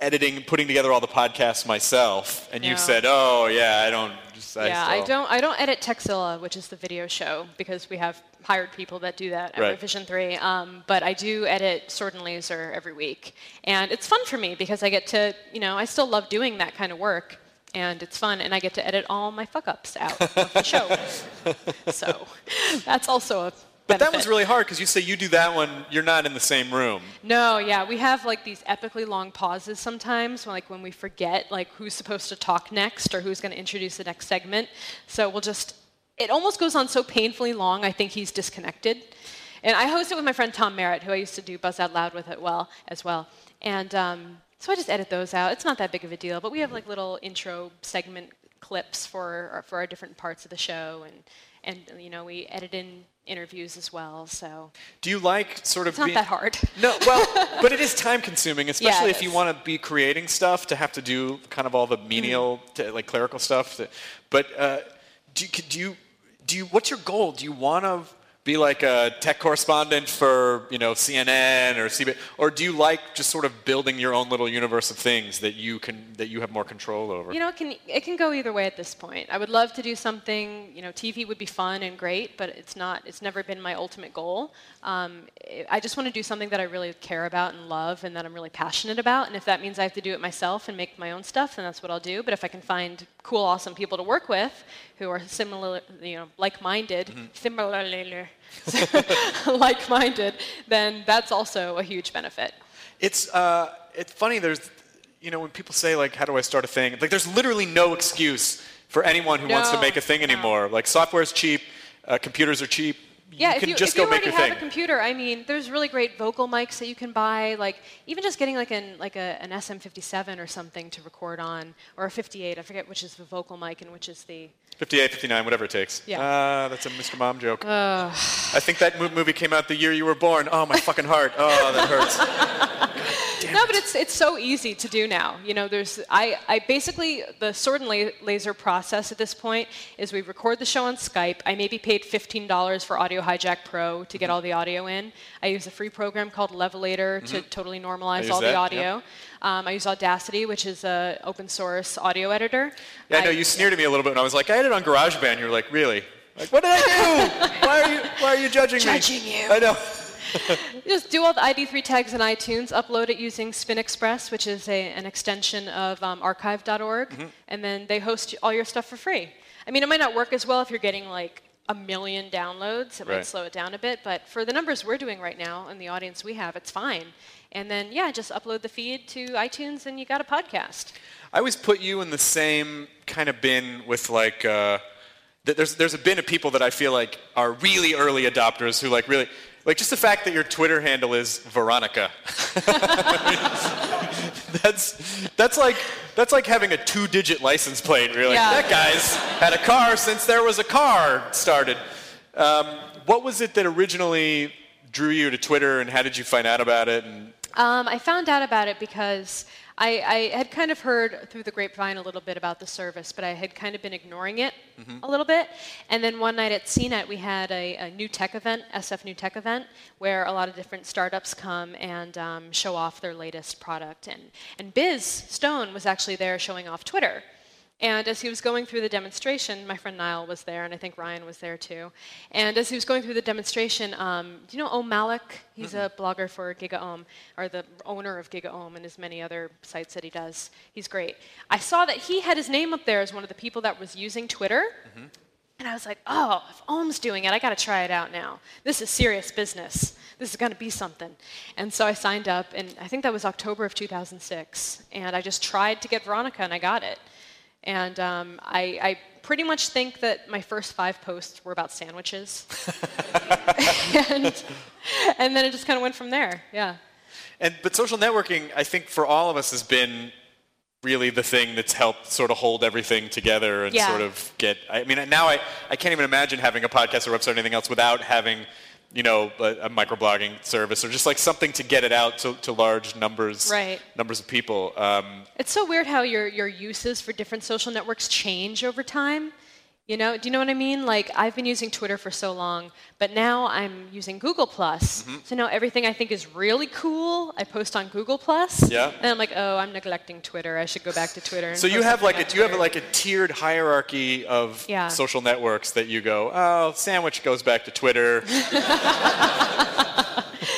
editing, putting together all the podcasts myself, and you said, "Oh yeah, I don't." I yeah, I still- don't. I don't edit Tekzilla, which is the video show, because we have hired people that do that at Right. Revision Three. Um, but I do edit Sword and Laser every week, and it's fun for me because I get to, you know, I still love doing that kind of work, and it's fun, and I get to edit all my fuck ups out of the show. so that's also a. But that was really hard because you say you do that one, you're not in the same room. No, yeah, we have like these epically long pauses sometimes, like when we forget like who's supposed to talk next or who's going to introduce the next segment. So we'll just it almost goes on so painfully long. I think he's disconnected. And I host it with my friend Tom Merritt, who I used to do Buzz Out Loud with it well as well. And um, so I just edit those out. It's not that big of a deal, but we have like little intro segment clips for for our different parts of the show, and and you know we edit in interviews as well. So Do you like sort of it's not being- that hard. No, well, but it is time consuming, especially it if you want to be creating stuff to have to do kind of all the menial, Mm-hmm. to, like clerical stuff. to- but uh, do, do you do you what's your goal? Do you want to be like a tech correspondent for you know CNN or CBS, or do you like just sort of building your own little universe of things that you can that you have more control over? You know, it can it can go either way at this point. I would love to do something. You know, TV would be fun and great, but it's not. It's never been my ultimate goal. Um, I just want to do something that I really care about and love, and that I'm really passionate about. And if that means I have to do it myself and make my own stuff, then that's what I'll do. But if I can find cool, awesome people to work with who are similar, you know, like-minded, similarly, like-minded, then that's also a huge benefit. It's uh, it's funny. There's you know, when people say like, "How do I start a thing?" Like, there's literally no excuse for anyone who wants to make a thing no. anymore. Like, is cheap, uh, computers are cheap. Yeah, if you, just if you make already have thing. a computer, I mean, there's really great vocal mics that you can buy. Like even just getting like an like a, an SM57 or something to record on, or a 58. I forget which is the vocal mic and which is the 58, 59, whatever it takes. Yeah. Ah, that's a Mr. Mom joke. I think that movie came out the year you were born. Oh, my fucking heart. Oh, that hurts. No, but it's it's so easy to do now. You know, there's I, I basically the sword and la- laser process at this point is we record the show on Skype. I maybe paid fifteen dollars for Audio Hijack Pro to Mm-hmm. get all the audio in. I use a free program called Levelator to totally normalize all that, the audio. Um, I use Audacity, which is a open source audio editor. Yeah, I know you sneered at me a little bit and I was like, I had it on GarageBand. You're like, really? Like, what did I do? why are you Why are you judging me? Judging you. I know. Just do all the ID3 tags in iTunes, upload it using Spin Express, which is a, an extension of um, archive.org, Mm-hmm. and then they host all your stuff for free. I mean, it might not work as well if you're getting like a million downloads. It might slow it down a bit, but for the numbers we're doing right now and the audience we have, it's fine. And then, yeah, just upload the feed to iTunes and you got a podcast. I always put you in the same kind of bin with like. Uh, th- there's there's a bin of people that I feel like are really early adopters who like really like just the fact that your Twitter handle is Veronica. that's that's like that's like having a two-digit license plate. Really, Yeah. that guy's had a car since there was a car started. Um, what was it that originally drew you to Twitter, and how did you find out about it? And Um, I found out about it because I, I had kind of heard through the grapevine a little bit about the service, but I had kind of been ignoring it a little bit. And then one night at CNET, we had a, a new tech event, SF New Tech event, where a lot of different startups come and um, show off their latest product. And, and Biz Stone was actually there showing off Twitter. And as he was going through the demonstration, my friend Niall was there, and I think Ryan was there too. And as he was going through the demonstration, um, do you know Om Malik? He's a blogger for GigaOM, or the owner of GigaOM and his many other sites that he does. He's great. I saw that he had his name up there as one of the people that was using Twitter. And I was like, oh, if Om's doing it, I got to try it out now. This is serious business. This is going to be something. And so I signed up, and I think that was October of 2006. And I just tried to get Veronica, and I got it. And um, I, I pretty much think that my first five posts were about sandwiches. and, and then it just kind of went from there. Yeah. And but social networking, I think for all of us has been really the thing that's helped sort of hold everything together and Yeah. sort of get. I mean, now I, I can't even imagine having a podcast or website or anything else without having, you know, a, a microblogging service or just like something to get it out to, to large numbers Right. numbers of people. Um, It's so weird how your, your uses for different social networks change over time. You know, do you know what I mean? Like I've been using Twitter for so long, but now I'm using Google Plus. Mm-hmm. So now everything I think is really cool, I post on Google Plus. Yeah. And I'm like, oh, I'm neglecting Twitter. I should go back to Twitter. so you have like a on you have like a tiered hierarchy of Yeah. social networks that you go. Oh, sandwich goes back to Twitter.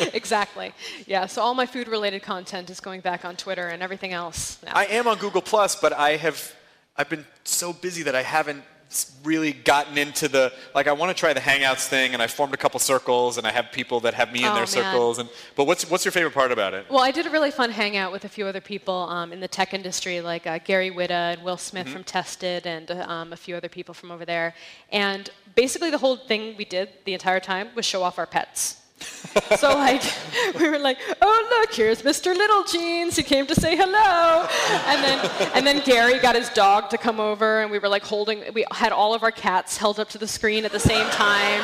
exactly. Yeah. So all my food-related content is going back on Twitter, and everything else. Now. I am on Google Plus, but I have I've been so busy that I haven't really gotten into the like I want to try the Hangouts thing, and I formed a couple circles, and I have people that have me in Oh, their man. circles. And but what's what's your favorite part about it? Well, I did a really fun hangout with a few other people um, in the tech industry, like uh, Gary Whitta and Will Smith from Tested, and um, a few other people from over there. And basically, the whole thing we did the entire time was show off our pets. so like we were like, oh look, here's Mr. Little Jeans. He came to say hello. And then and then Gary got his dog to come over, and we were like holding. We had all of our cats held up to the screen at the same time.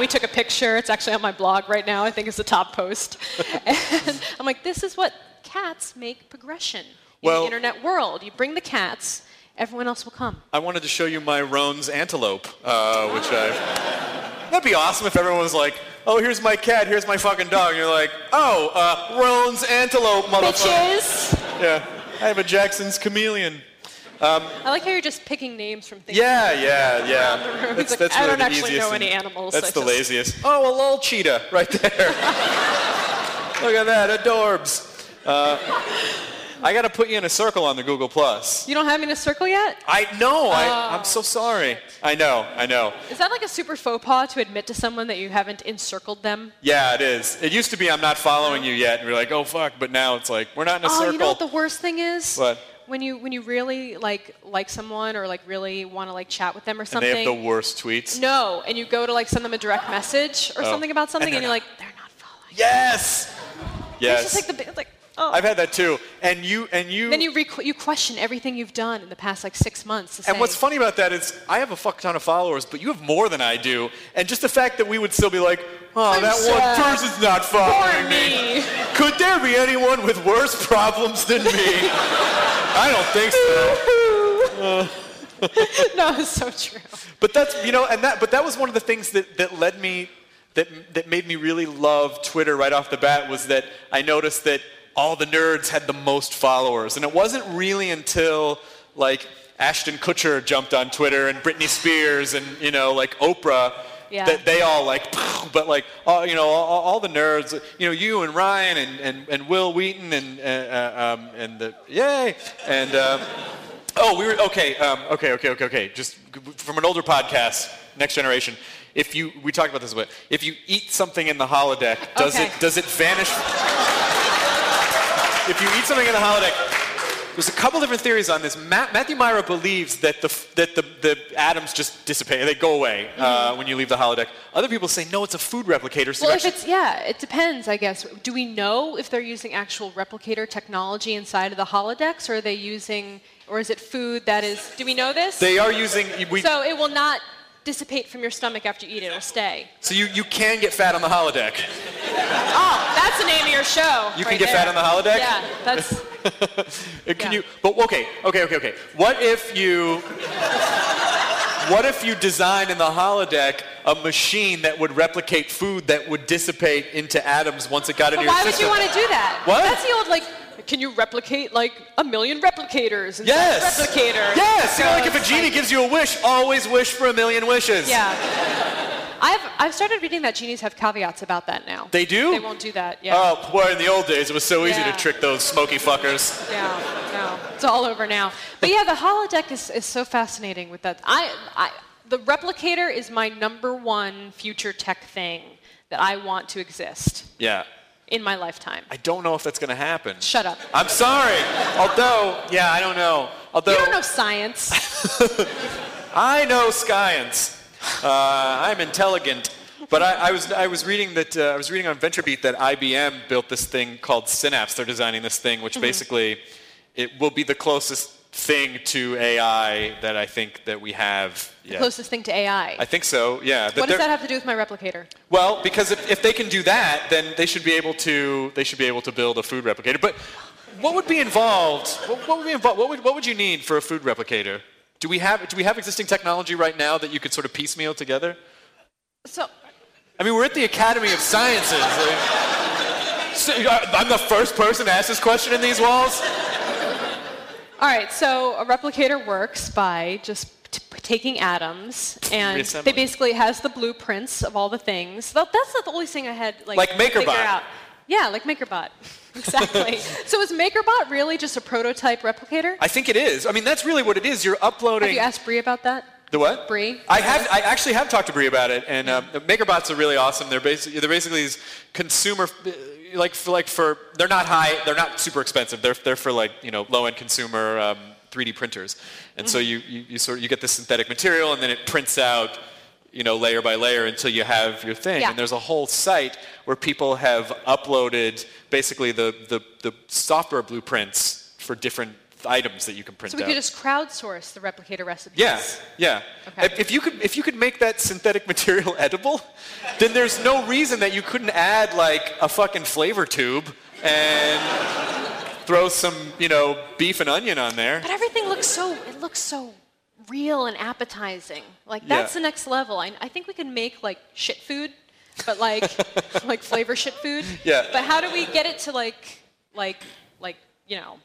We took a picture. It's actually on my blog right now. I think it's the top post. And I'm like, this is what cats make progression in Well- the internet world. You bring the cats, everyone else will come. I wanted to show you my Roan's antelope, uh, which I. That'd be awesome if everyone was like, "Oh, here's my cat, here's my fucking dog," and you're like, "Oh, uh, Roan's antelope, motherfucker." Bitches. Yeah, I have a Jackson's chameleon. I like how you're just picking names from things. Yeah, yeah, yeah. That's, like, that's I really don't the actually know any animals. That's I the just- laziest. Oh, a lol cheetah right there. Look at that, adorbs. Uh, I got to put you in a circle on the Google Plus. You don't have me in a circle yet? I know. I, Oh. I'm so sorry. I know. I know. Is that like a super faux pas to admit to someone that you haven't encircled them? Yeah, it is. It used to be I'm not following you yet, and we're like, oh fuck. But now it's like we're not in a oh, circle. you know what the worst thing is? What? When you when you really like like someone or like really want to like chat with them or and something. they have the worst tweets. No, and you go to like send them a direct message or Oh. something about something, And and, you're like, they're not following. You. Yes. It's just like the like oh. I've had that too. And you and you. then you you question everything you've done in the past like six months. And say, what's funny about that is I have a fuck ton of followers, but you have more than I do. And just the fact that we would still be like, oh, I'm that sad. one person's not following me. me. Could there be anyone with worse problems than me? I don't think so. no, it's so true. But that's you know, and that but that was one of the things that, that led me that that made me really love Twitter right off the bat was that I noticed that all the nerds had the most followers. And it wasn't really until like Ashton Kutcher jumped on Twitter and Britney Spears and you know like Oprah Yeah. that they all like but like all you know all, all the nerds you know you and Ryan and, and, and Wil Wheaton and uh, uh, um, and the yay and um, Oh, we were okay. Um, okay, okay, okay, okay. Just from an older podcast, Next Generation. If you, we talked about this a bit. If you eat something in the holodeck, does Okay. it does it vanish? If you eat something in the holodeck, there's a couple different theories on this. Ma- Matthew Mira believes that the f- that the, the atoms just dissipate, they go away uh, when you leave the holodeck. Other people say no, it's a food replicator. So Well, if it's yeah, it depends, I guess. Do we know if they're using actual replicator technology inside of the holodecks, or are they using, or is it food that is? Do we know this? they are using. We, so it will not dissipate from your stomach after you eat it. It'll stay. so you, you can get fat on the holodeck. Oh, that's the name of your show. You can right get fat on the holodeck? Yeah, that's. Can Yeah. you? But okay, okay, okay, okay. What if you? What if you design in the holodeck a machine that would replicate food that would dissipate into atoms once it got But into your system? why would you want to do that? What? That's the old like. Can you replicate like a million replicators? Yes. Replicator. Yes. You know, like if a genie like- gives you a wish, always wish for a million wishes. Yeah. I've I've started reading that genies have caveats about that now. They do? They won't do that. Yeah. Oh, boy, in the old days, it was so easy Yeah. to trick those smoky fuckers. Yeah, no, it's all over now. But yeah, the holodeck is, is so fascinating with that. I, I, the replicator is my number one future tech thing that I want to exist Yeah. in my lifetime. I don't know if that's going to happen. Shut up. I'm sorry. Although, yeah, I don't know. Although, You don't know science. I know science. Uh, I'm intelligent. But I, I, was, I was reading that uh, I was reading on VentureBeat that IBM built this thing called Synapse. They're designing this thing, Mm-hmm. which basically it will be the closest thing to AI that I think that we have. The closest thing to AI. I think so. Yeah. what does that have to do with my replicator? well, because if, if they can do that, then they should be able to they should be able to build a food replicator. But what would be involved? What, what would be involved? What would, what would you need for a food replicator? Do we have do we have existing technology right now that you could sort of piecemeal together? So, I mean, we're at the Academy of Sciences. Like, so, I'm the first person to ask this question in these walls. all right. So a replicator works by just t- taking atoms, and Reassembling. they basically has the blueprints of all the things. That- That's the only thing I had like, Like MakerBot. out. Yeah, like MakerBot. Exactly. so is MakerBot really just a prototype replicator? I think it is. I mean, that's really what it is. You're uploading. Have you asked Bre about that? The what? Bre? I have. I actually have talked to Bre about it, and um, MakerBots are really awesome. They're basically they're basically these consumer, like for like for they're not high, they're not super expensive. They're they're for like you know low end consumer um, 3D printers, and so you, you you sort of you get this synthetic material, and then it prints out. You know, layer by layer until you have your thing. Yeah. And there's a whole site where people have uploaded basically the, the, the software blueprints for different items that you can print So we out. could just crowdsource the replicator recipes. Yeah, yeah. Okay. If, if you could, if you could make that synthetic material edible, then there's no reason that you couldn't add like a fucking flavor tube and throw some, you know, beef and onion on there. But everything looks so it looks so real and appetizing. Like Yeah. that's the next level. I, I think we can make like shit food, but like like flavor shit food. Yeah. But how do we get it to like like like you know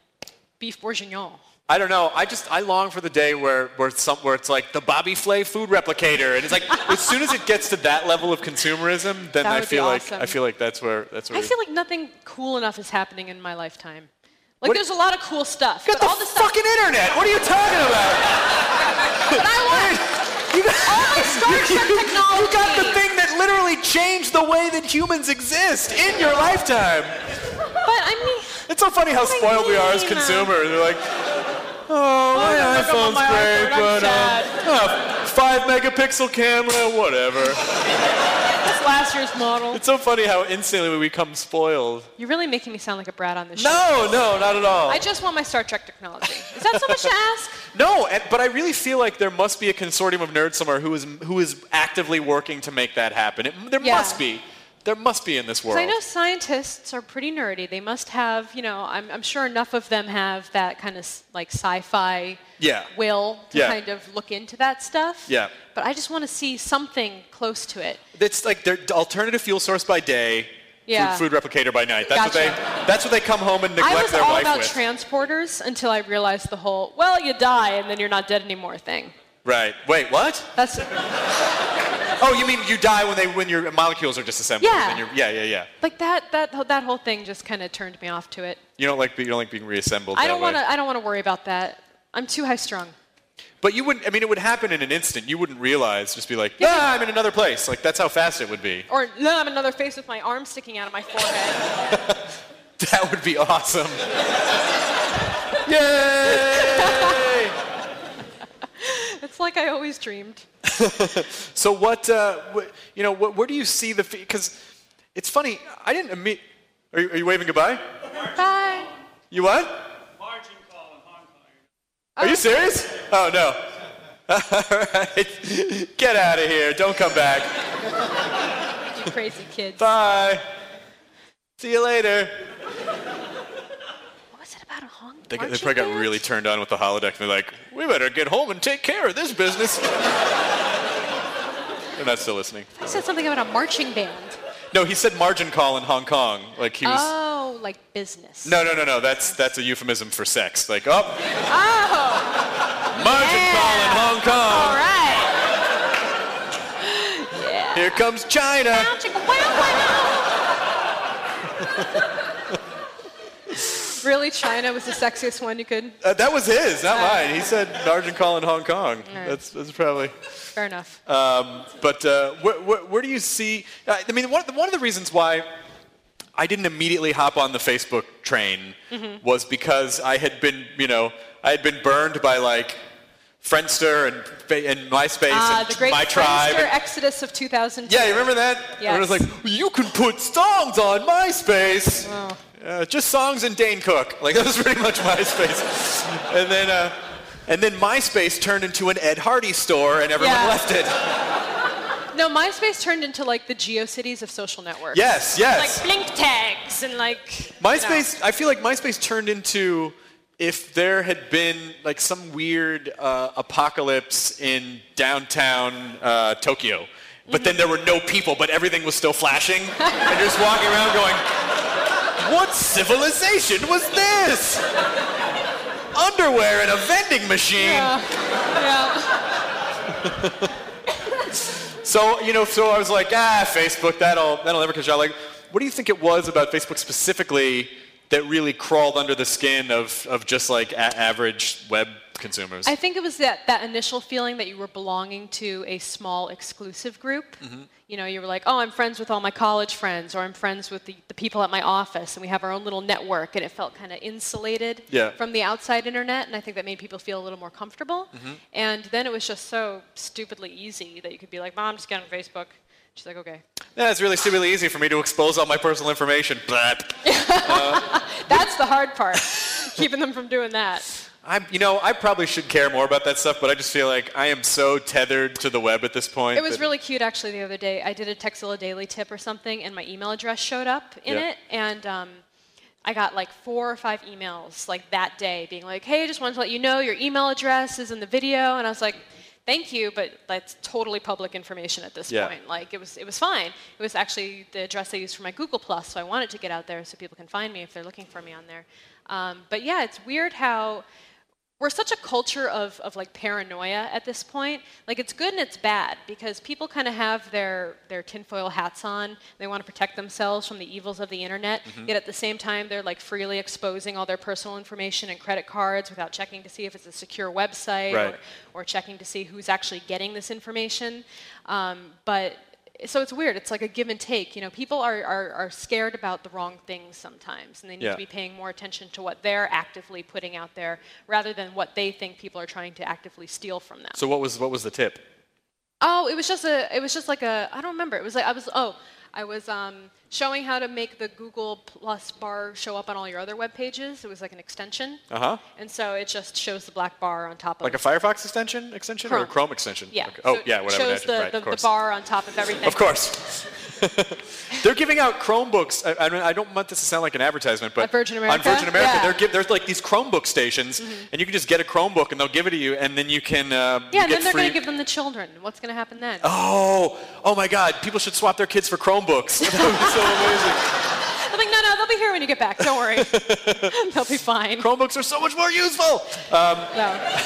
beef bourguignon? I don't know. I just I long for the day where where some where it's like the Bobby Flay food replicator, and it's like as soon as it gets to that level of consumerism, then I feel like awesome. I feel like that's where that's where. I feel like nothing cool enough is happening in my lifetime. Like What- there's a lot of cool stuff. Got the all the stuff fucking internet. What are you talking about? but I want You got, all my Star Trek technology. you got the thing that literally changed the way that humans exist in your lifetime. But I mean It's so funny how What do you spoiled we are as consumers. They're like, oh, my I look iPhone's my great, but um, oh, five megapixel camera, whatever. that's last year's model. It's so funny how instantly we become spoiled. You're really making me sound like a brat on this show. No, no, not at all. I just want my Star Trek technology. Is that so much to ask? No, and, but I really feel like there must be a consortium of nerds somewhere who is who is actively working to make that happen. It, there Yeah. must be. There must be in this world. I know scientists are pretty nerdy. They must have, you know, I'm, I'm sure enough of them have that kind of like sci-fi Yeah. will to Yeah. kind of look into that stuff. Yeah. But I just want to see something close to it. It's like they're alternative fuel source by day, Yeah. food, food replicator by night. That's what they. That's what they come home and neglect their life with. I was their all about with. transporters until I realized the whole, well, you die and then you're not dead anymore thing. Right. Wait. What? That's Oh, you mean you die when they when your molecules are disassembled? Yeah. and you're- yeah, yeah, yeah. like that that that whole thing just kind of turned me off to it. You don't like you don't like being reassembled. I don't want to I don't want to worry about that. I'm too high strung. But you wouldn't. I mean, it would happen in an instant. You wouldn't realize. Just be like, ah, I'm in another place. Like that's how fast it would be. Or then I'm another face with my arm sticking out of my forehead. That would be awesome. Yay! It's like I always dreamed. So what? Uh, what you know, what, where do you see the? Because it's funny. I didn't imme- Are you, are you waving goodbye? Bye. You what? Margin call in Hong Kong. Are you serious? Oh no. All right. Get out of here. Don't come back. You crazy kids. Bye. See you later. What was it about a Hong They, they probably got really turned on with the holodeck. And they're like, we better get home and take care of this business. They're not still listening. I said something about a marching band. No, he said margin call in Hong Kong. Like he was. Oh, like business. No, no, no, no. That's that's a euphemism for sex. Like, oh, Oh, margin call in Hong Kong. All right. Yeah. Here comes China. Wow, chicka, wow, wow. Really, China was the sexiest one you could. Uh, that was his, not mine. He said margin call in Hong Kong. right. That's that's probably. Fair enough. Um, but uh, where, where, where do you see? I I mean, one of, the, one of the reasons why I didn't immediately hop on the Facebook train Mm-hmm. was because I had been, you know, I had been burned by like Friendster and, and MySpace Ah, and the great My Tribe. Friendster exodus of 2002. yeah, you remember that? Yes. It was like, you can put songs on MySpace. Oh. Uh, just songs and Dane Cook. Like that was pretty much MySpace. and then, uh, and then MySpace turned into an Ed Hardy store, and everyone Yeah. left it. No, MySpace turned into like the GeoCities of social networks. Yes, yes. Like blink tags and like. MySpace, I feel like MySpace turned into if there had been like some weird uh, apocalypse in downtown uh, Tokyo, but then there were no people, but everything was still flashing, and you're just walking around going, "What civilization was this?" Underwear in a vending machine. Yeah. yeah. So you know, so I was like, ah, Facebook, that'll that'll never catch on. Like, what do you think it was about Facebook specifically that really crawled under the skin of of just like a- average web consumers? I think it was that, that initial feeling that you were belonging to a small exclusive group. Mm-hmm. You know, you were like, oh, I'm friends with all my college friends, or I'm friends with the, the people at my office, and we have our own little network, and it felt kind of insulated Yeah. from the outside internet, and I think that made people feel a little more comfortable. Mm-hmm. And then it was just so stupidly easy that you could be like, Mom, just get on Facebook. She's like, okay. yeah, it's really stupidly easy for me to expose all my personal information. But That's the hard part, keeping them from doing that. I, you know, I probably should care more about that stuff, but I just feel like I am so tethered to the web at this point. It was really cute actually the other day. I did a Tekzilla Daily tip or something, and my email address showed up in Yeah. it, and um, I got like four or five emails like that day, being like, "Hey, I just wanted to let you know your email address is in the video," and I was like. Thank you, but that's totally public information at this Yeah. point. Like it was, it was fine. It was actually the address I used for my Google Plus, so I wanted to get out there so people can find me if they're looking for me on there. Um, but yeah, it's weird how we're such a culture of, of like paranoia at this point. Like it's good and it's bad because people kind of have their, their tinfoil hats on. They want to protect themselves from the evils of the internet. Mm-hmm. Yet at the same time, they're like freely exposing all their personal information and credit cards without checking to see if it's a secure website Right. or, or checking to see who's actually getting this information. Um, but so it's weird. It's like a give and take. You know, people are, are, are scared about the wrong things sometimes, and they need Yeah. to be paying more attention to what they're actively putting out there rather than what they think people are trying to actively steal from them. So what was what was the tip? Oh, it was just a. It was just like a. I don't remember. It was like I was. Oh, I was um, showing how to make the Google Plus bar show up on all your other web pages. It was like an extension, Uh huh. and so it just shows the black bar on top of. Like a Firefox extension extension or a Chrome. Chrome extension? yeah. Okay. Oh so yeah, whatever. Shows the, right, the, the bar on top of everything. Of course. they're giving out Chromebooks. I, I mean, I don't want this to sound like an advertisement, but Virgin on America? Virgin America, Yeah. they're give, there's like these Chromebook stations, and you can just get a Chromebook, and they'll give it to you, and then you can uh, Yeah, and then they're free. going to give them the children. What's going to happen then? oh, oh my God! People should swap their kids for Chromebooks. that would be so amazing. I'm like, no, no, they'll be here when you get back. Don't worry. they'll be fine. Chromebooks are so much more useful. Um, No.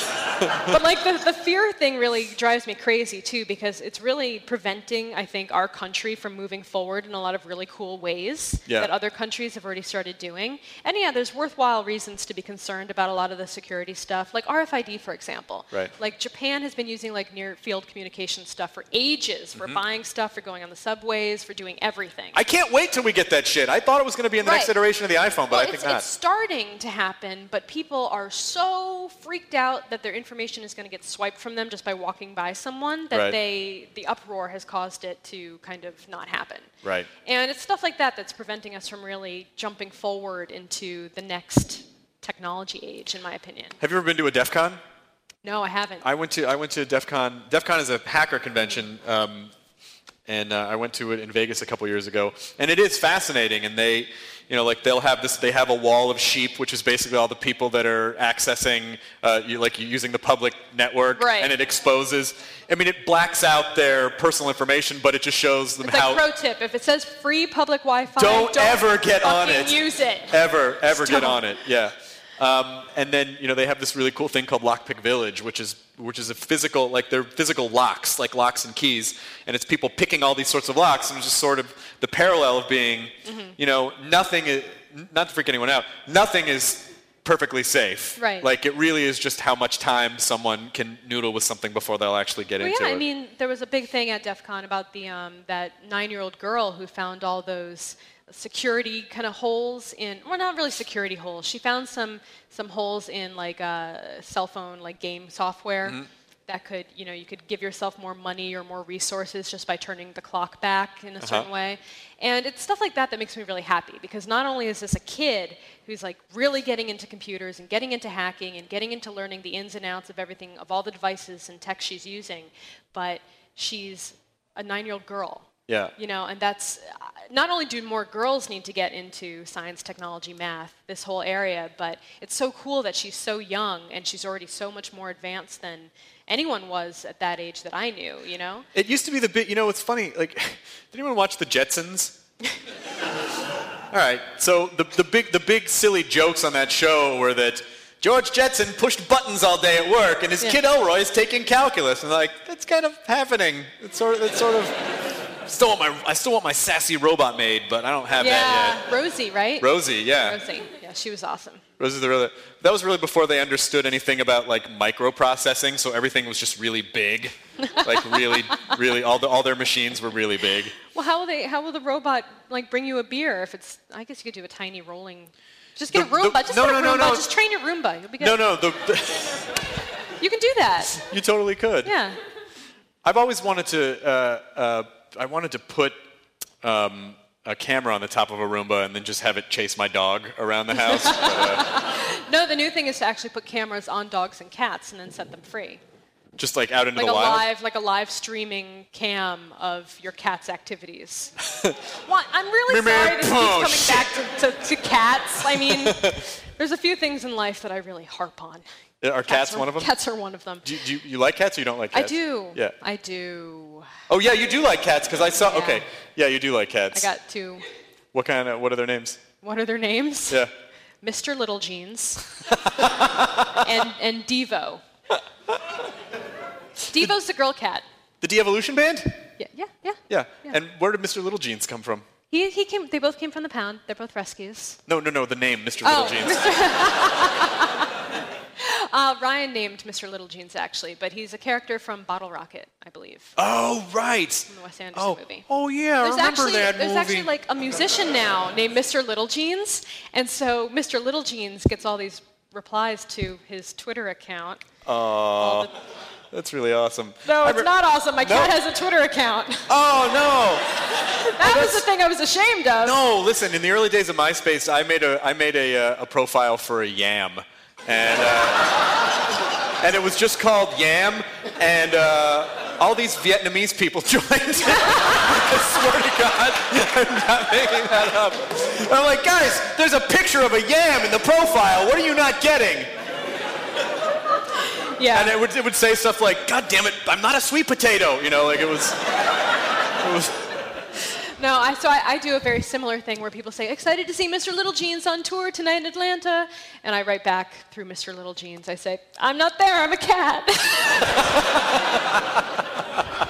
but like the, the fear thing really drives me crazy too because it's really preventing, I think, our country from moving forward in a lot of really cool ways Yeah. that other countries have already started doing. And yeah, there's worthwhile reasons to be concerned about a lot of the security stuff, like RFID, for example. Right. Like Japan has been using like near field communication stuff for ages, for buying stuff, for going on the subways, for doing everything. Mm-hmm. I can't wait till we get that shit. I thought it was going to be in the next iteration of the iPhone, but well, I it's, think not. it's starting to happen, but people are so freaked out that their information is going to get swiped from them just by walking by someone that Right. they the uproar has caused it to kind of not happen. Right. And it's stuff like that that's preventing us from really jumping forward into the next technology age, in my opinion. Have you ever been to a DEF CON? No, I haven't. I went to I went to DEF CON. DEF CON is a hacker convention, um, and uh, I went to it in Vegas a couple years ago. And it is fascinating. And they, you know, like they'll have this. They have a wall of sheep, which is basically all the people that are accessing, uh, you, like using the public network, Right. and it exposes. I mean, it blacks out their personal information, but it just shows them it's how. like pro tip: if it says free public Wi-Fi, don't, ever get on it. Use it. Ever, ever get on it. Yeah. Um, and then you know they have this really cool thing called Lockpick Village, which is which is a physical like they're physical locks, like locks and keys, and it's people picking all these sorts of locks, and just sort of the parallel of being, Mm-hmm. you know, nothing is not to freak anyone out, nothing is perfectly safe. Right. Like it really is just how much time someone can noodle with something before they'll actually get Well, into yeah, it. Yeah, I mean, there was a big thing at DEF CON about the um, that nine-year-old girl who found all those security kind of holes in well not really security holes she found some some holes in like uh, cell phone like game software Mm-hmm. That could you know you could give yourself more money or more resources just by turning the clock back in a Uh-huh. certain way and it's stuff like that that makes me really happy because not only is this a kid who's like really getting into computers and getting into hacking and getting into learning the ins and outs of everything of all the devices and tech she's using but she's a nine-year-old girl Yeah. you know and that's uh, not only do more girls need to get into science technology math this whole area but it's so cool that she's so young and she's already so much more advanced than anyone was at that age that i knew you know It used to be the bit, you know, it's funny. Like, did anyone watch the Jetsons? All right. So the, the big the big silly jokes on that show were that George Jetson pushed buttons all day at work, and his Yeah. kid Elroy is taking calculus, and like that's kind of happening. It's sort of that's sort of. Still want my I still want my sassy robot maid, but I don't have that. yeah that rosie right. Rosie, yeah. rosie yeah she was awesome The really, that was really before they understood anything about like microprocessing, so everything was just really big, like really, really all the all their machines were really big. well how will they how will the robot like bring you a beer if it's i guess you could do a tiny rolling just get The- a the- roomba just no, get a no, no, no. just train your roomba you'll be good No, no, the, the, you can do that you totally could. yeah I've always wanted to. Uh, uh, I wanted to put um, a camera on the top of a Roomba and then just have it chase my dog around the house. but, uh, No, the new thing is to actually put cameras on dogs and cats and then set them free. just like out into Like the a wild. live, like a live streaming cam of your cat's activities. Why- I'm really sorry this keeps coming back to, to, to cats. I mean, there's a few things in life that I really harp on. Are cats are, one of them? Cats are one of them. Do, you- do you, you like cats or you don't like cats? I do. Yeah. I do. Oh yeah, you do like cats because I saw. Yeah. Okay. Yeah, you do like cats. I got two. What kind of? What are their names? What are their names? Yeah. Mr. Little Jeans, and, and Devo. Devo's the girl cat. The De-Evolution band? Yeah, yeah, yeah. Yeah. Yeah. And where did Mr. Little Jeans come from? He, he came, they both came from the pound. They're both rescues. No, no, no, the name, Mr. Oh, Little Jeans. Uh, Ryan named Mr. Little Jeans, actually, but he's a character from Bottle Rocket, I believe. Oh, right. From the Wes Anderson oh. movie. Oh, yeah, I There's remember actually that there's movie. actually like a musician now named Mr. Little Jeans, and so Mr. Little Jeans gets all these replies to his Twitter account. All the- That's really awesome. no, I it's re- not awesome. My cat No. has a Twitter account. Oh, no. that was the thing I was ashamed of. No, listen. In the early days of MySpace, I made a I made a, uh, a profile for a yam, and uh, and it was just called Yam, and uh, all these Vietnamese people joined. I swear to God, I'm not making that up. And I'm like, guys, there's a picture of a yam in the profile. What are you not getting? Yeah. And it would it would say stuff like, God damn it, I'm not a sweet potato. You know, like it was. It was No, I, so I, I do a very similar thing where people say, excited to see Mr. Little Jeans on tour tonight in Atlanta. And I write back through Mr. Little Jeans. I say, I'm not there, I'm a cat.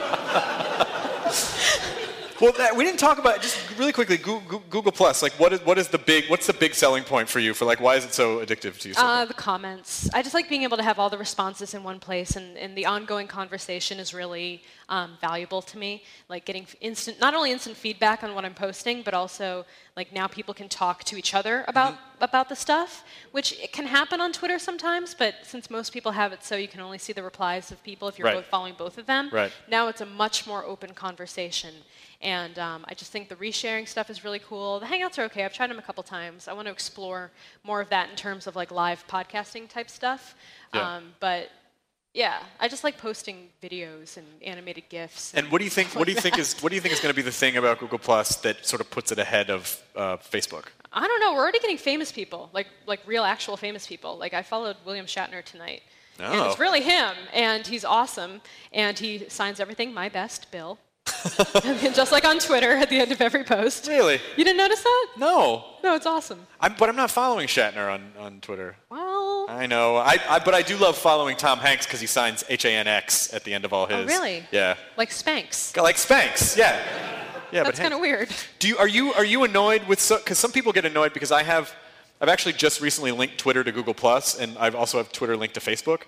Well, that, we didn't talk about just really quickly. Google, Google Plus, like, what is what is the big what's the big selling point for you? For like, why is it so addictive to you? So Uh, the comments. I just like being able to have all the responses in one place, and, and the ongoing conversation is really um, valuable to me. Like getting instant, not only instant feedback on what I'm posting, but also like now people can talk to each other about about the stuff, which it can happen on Twitter sometimes. But since most people have it so you can only see the replies of people if you're Right. both following both of them, Right. now it's a much more open conversation. And um, I just think the resharing stuff is really cool. The Hangouts are okay. I've tried them a couple times. I want to explore more of that in terms of like live podcasting type stuff. Yeah. Um, but yeah, I just like posting videos and animated GIFs. and what do you think? What do you think is what do you think is going to be the thing about Google Plus that sort of puts it ahead of uh, Facebook? I don't know. We're already getting famous people, like like real, actual famous people. Like I followed William Shatner tonight, and Oh. it's really him, and he's awesome, and he signs everything my best, Bill. I mean, just like on Twitter at the end of every post. Really? You didn't notice that? No, No, it's awesome. I'm, but I'm not following Shatner on, on Twitter. Well, I know, I, I but I do love following Tom Hanks because he signs H A N X at the end of all oh, his. oh really? Yeah, Like Spanx. like Spanx. Yeah, yeah. That's kind of weird. Do you are you are you annoyed with so? because some people get annoyed because I have I've actually just recently linked Twitter to Google Plus and I've also have Twitter linked to Facebook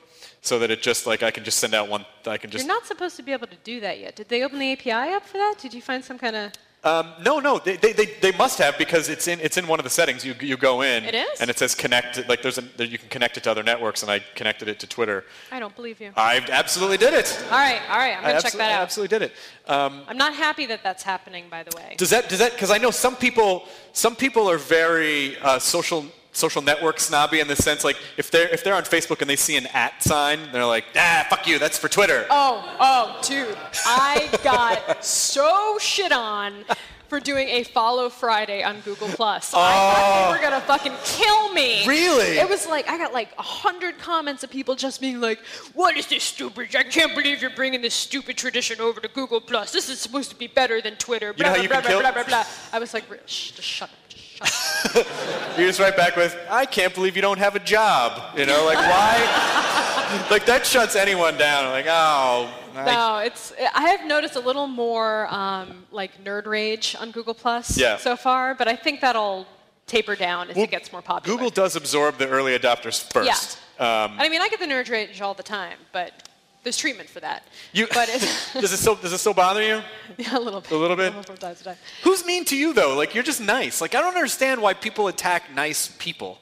so that it just like I can just send out one I can just You're not supposed to be able to do that yet. Did they open the API up for that? Did you find some kind of? um, no no they, they, they, they must have because it's in it's in one of the settings you you go in It is? and it says connect like there's a there, you can connect it to other networks and I connected it to Twitter I don't believe you. I absolutely did it All right, all right. I'm gonna check absol- that I out. absolutely did it um, I'm not happy that that's happening, by the way. Does that does that because I know some people some people are very uh, social social network snobby in the sense like if they're if they're on Facebook and they see an at sign they're like ah fuck you that's for Twitter. Oh, oh, dude, I got so shit on for doing a follow Friday on Google Plus. I thought they were gonna fucking kill me. Really? It was like I got like a hundred comments of people just being like, "What is this stupid? I can't believe you're bringing this stupid tradition over to Google Plus. This is supposed to be better than Twitter." You know Blah how you blah blah kill- blah blah blah. I was like, "Shh, just shut up, just shut up." You just write back with I can't believe you don't have a job. You know like why? like that shuts anyone down. Like oh. I- No, it's. I have noticed a little more um, like nerd rage on Google Plus Yeah. so far, but I think that'll taper down as Well, it gets more popular. Google does absorb the early adopters first. Yeah. Um, I mean, I get the nerd rage all the time, but there's treatment for that. you, But does it still does it still bother you? yeah, a little bit. A little bit? from time to time. Who's mean to you though? Like you're just nice. Like I don't understand why people attack nice people.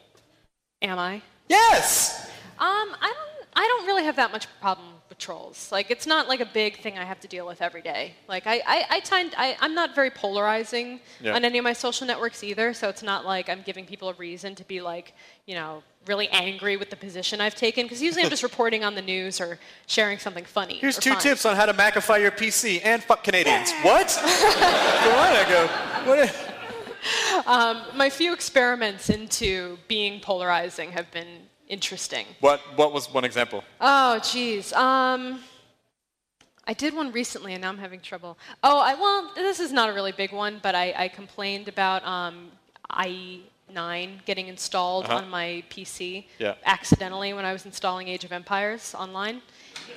Am I? Yes. Um, I don't. I don't really have that much problem trolls. Like, it's not like a big thing I have to deal with every day. Like, I, I, I tend, I, I'm not very polarizing Yeah. on any of my social networks either. So it's not like I'm giving people a reason to be like, you know, really angry with the position I've taken. Because usually I'm just reporting on the news or sharing something funny. Here's two fun. tips on how to Macify your PC and fuck Canadians. what? Go on, I go. What? Um, my few experiments into being polarizing have been interesting. What? What was one example? Oh, geez. Um, I did one recently, and now I'm having trouble. Oh, I, well, this is not a really big one, but I, I complained about um, I 9 getting installed on my PC Uh-huh. Yeah. accidentally when I was installing Age of Empires online.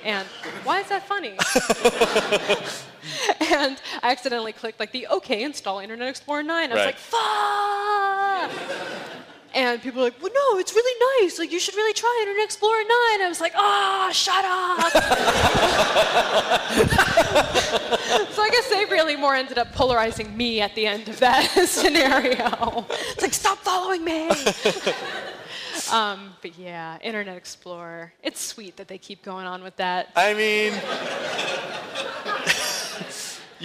And why is that funny? and I accidentally clicked like the OK install Internet Explorer 9. I was Right. like, fuck! And people were like, well, no, it's really nice. Like, you should really try Internet Explorer 9. I was like, ah, shut up. so I guess they really more ended up polarizing me at the end of that scenario. It's like, stop following me. um, but yeah, Internet Explorer. It's sweet that they keep going on with that. I mean,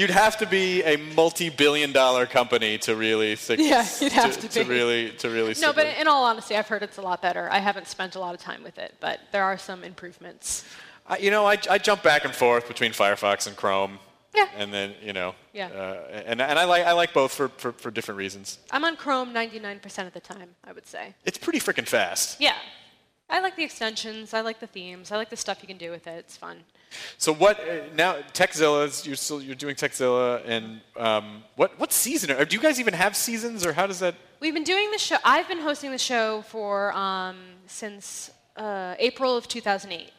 you'd have to be a multi-billion-dollar company to really stick, Yeah, you'd have to to be. really to really. No, but it. in all honesty, I've heard it's a lot better. I haven't spent a lot of time with it, but there are some improvements. I, you know, I, I jump back and forth between Firefox and Chrome. Yeah. And then you know. Yeah. Uh, and and I like I like both for, for, for different reasons. I'm on Chrome 99% of the time, I would say. It's pretty freaking fast. Yeah. I like the extensions. I like the themes. I like the stuff you can do with it. It's fun. So what uh, now? Tekzilla, you're still you're doing Tekzilla, and um, what what season? Are, do you guys even have seasons, or how does that? We've been doing the show. I've been hosting the show for um, since uh, April of 2008.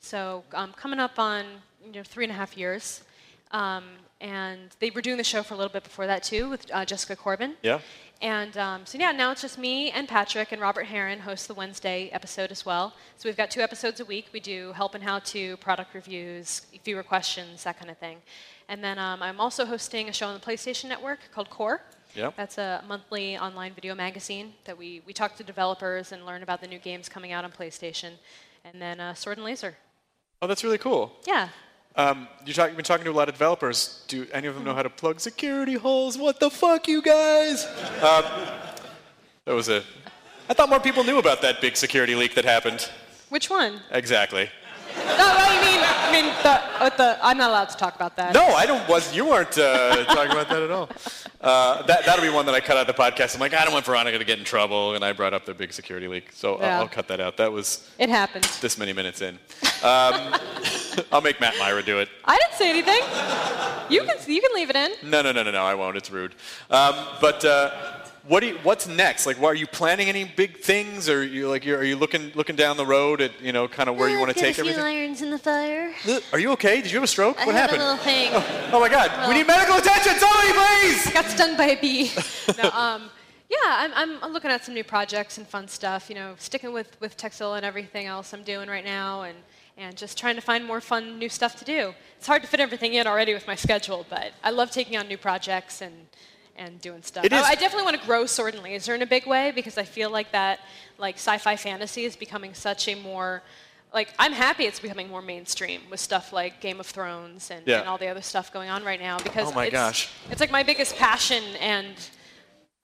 So um, coming up on you know three and a half years. Um, and they were doing the show for a little bit before that too with uh, Jessica Corbin. Yeah. And um, so yeah, now it's just me and Patrick and Robert Heron host the Wednesday episode as well. So we've got two episodes a week. We do help and how to, product reviews, viewer questions, that kind of thing. And then um, I'm also hosting a show on the PlayStation Network called Qore. Yep. That's a monthly online video magazine that we, we talk to developers and learn about the new games coming out on PlayStation. And then uh, Sword and Laser. Oh, that's really cool. Yeah. Um, you talk, you've been talking to a lot of developers. Do any of them know how to plug security holes? What the fuck, you guys? Um, that was a. I thought more people knew about that big security leak that happened. Which one? Exactly. No, well, you mean, I mean, the, the, I'm not allowed to talk about that. No, I don't. Was you weren't uh, talking about that at all? Uh, that that'll be one that I cut out of the podcast. I'm like, I don't want Veronica to get in trouble, and I brought up the big security leak, so I'll- I'll cut that out. That was It happened. this many minutes in. Um, I'll make Matt Mira do it. I didn't say anything. You can, you can leave it in. No, no, no, no, no. I won't. It's rude. Um, but uh, what do you, what's next? Like, what, are you planning any big things, or you like, you're, are you looking looking down the road at you know kind of where you want to take everything? irons in the fire. Are you okay? Did you have a stroke? I what have happened? a little thing. Oh my God! we need medical attention. Somebody, please. Got stung by a bee. no, um, yeah, I'm, I'm, I'm looking at some new projects and fun stuff. You know, sticking with with Tekzilla and everything else I'm doing right now, and and just trying to find more fun new stuff to do. It's hard to fit everything in already with my schedule, but I love taking on new projects and and doing stuff. It is- I, I definitely want to grow Sword and Laser in a big way because I feel like that like sci-fi fantasy is becoming such a more like I'm happy it's becoming more mainstream with stuff like Game of Thrones and, Yeah. and all the other stuff going on right now because Oh my it's, gosh. it's like my biggest passion and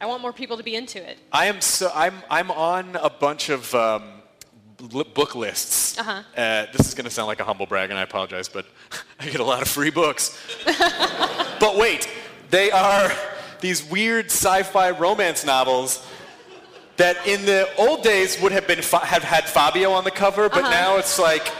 I want more people to be into it. I am so I'm I'm on a bunch of um, book lists. Uh-huh. Uh, this is going to sound like a humble brag, and I apologize, but I get a lot of free books. but wait, they are these weird sci-fi romance novels that in the old days would have been have had Fabio on the cover, but Uh-huh. now it's like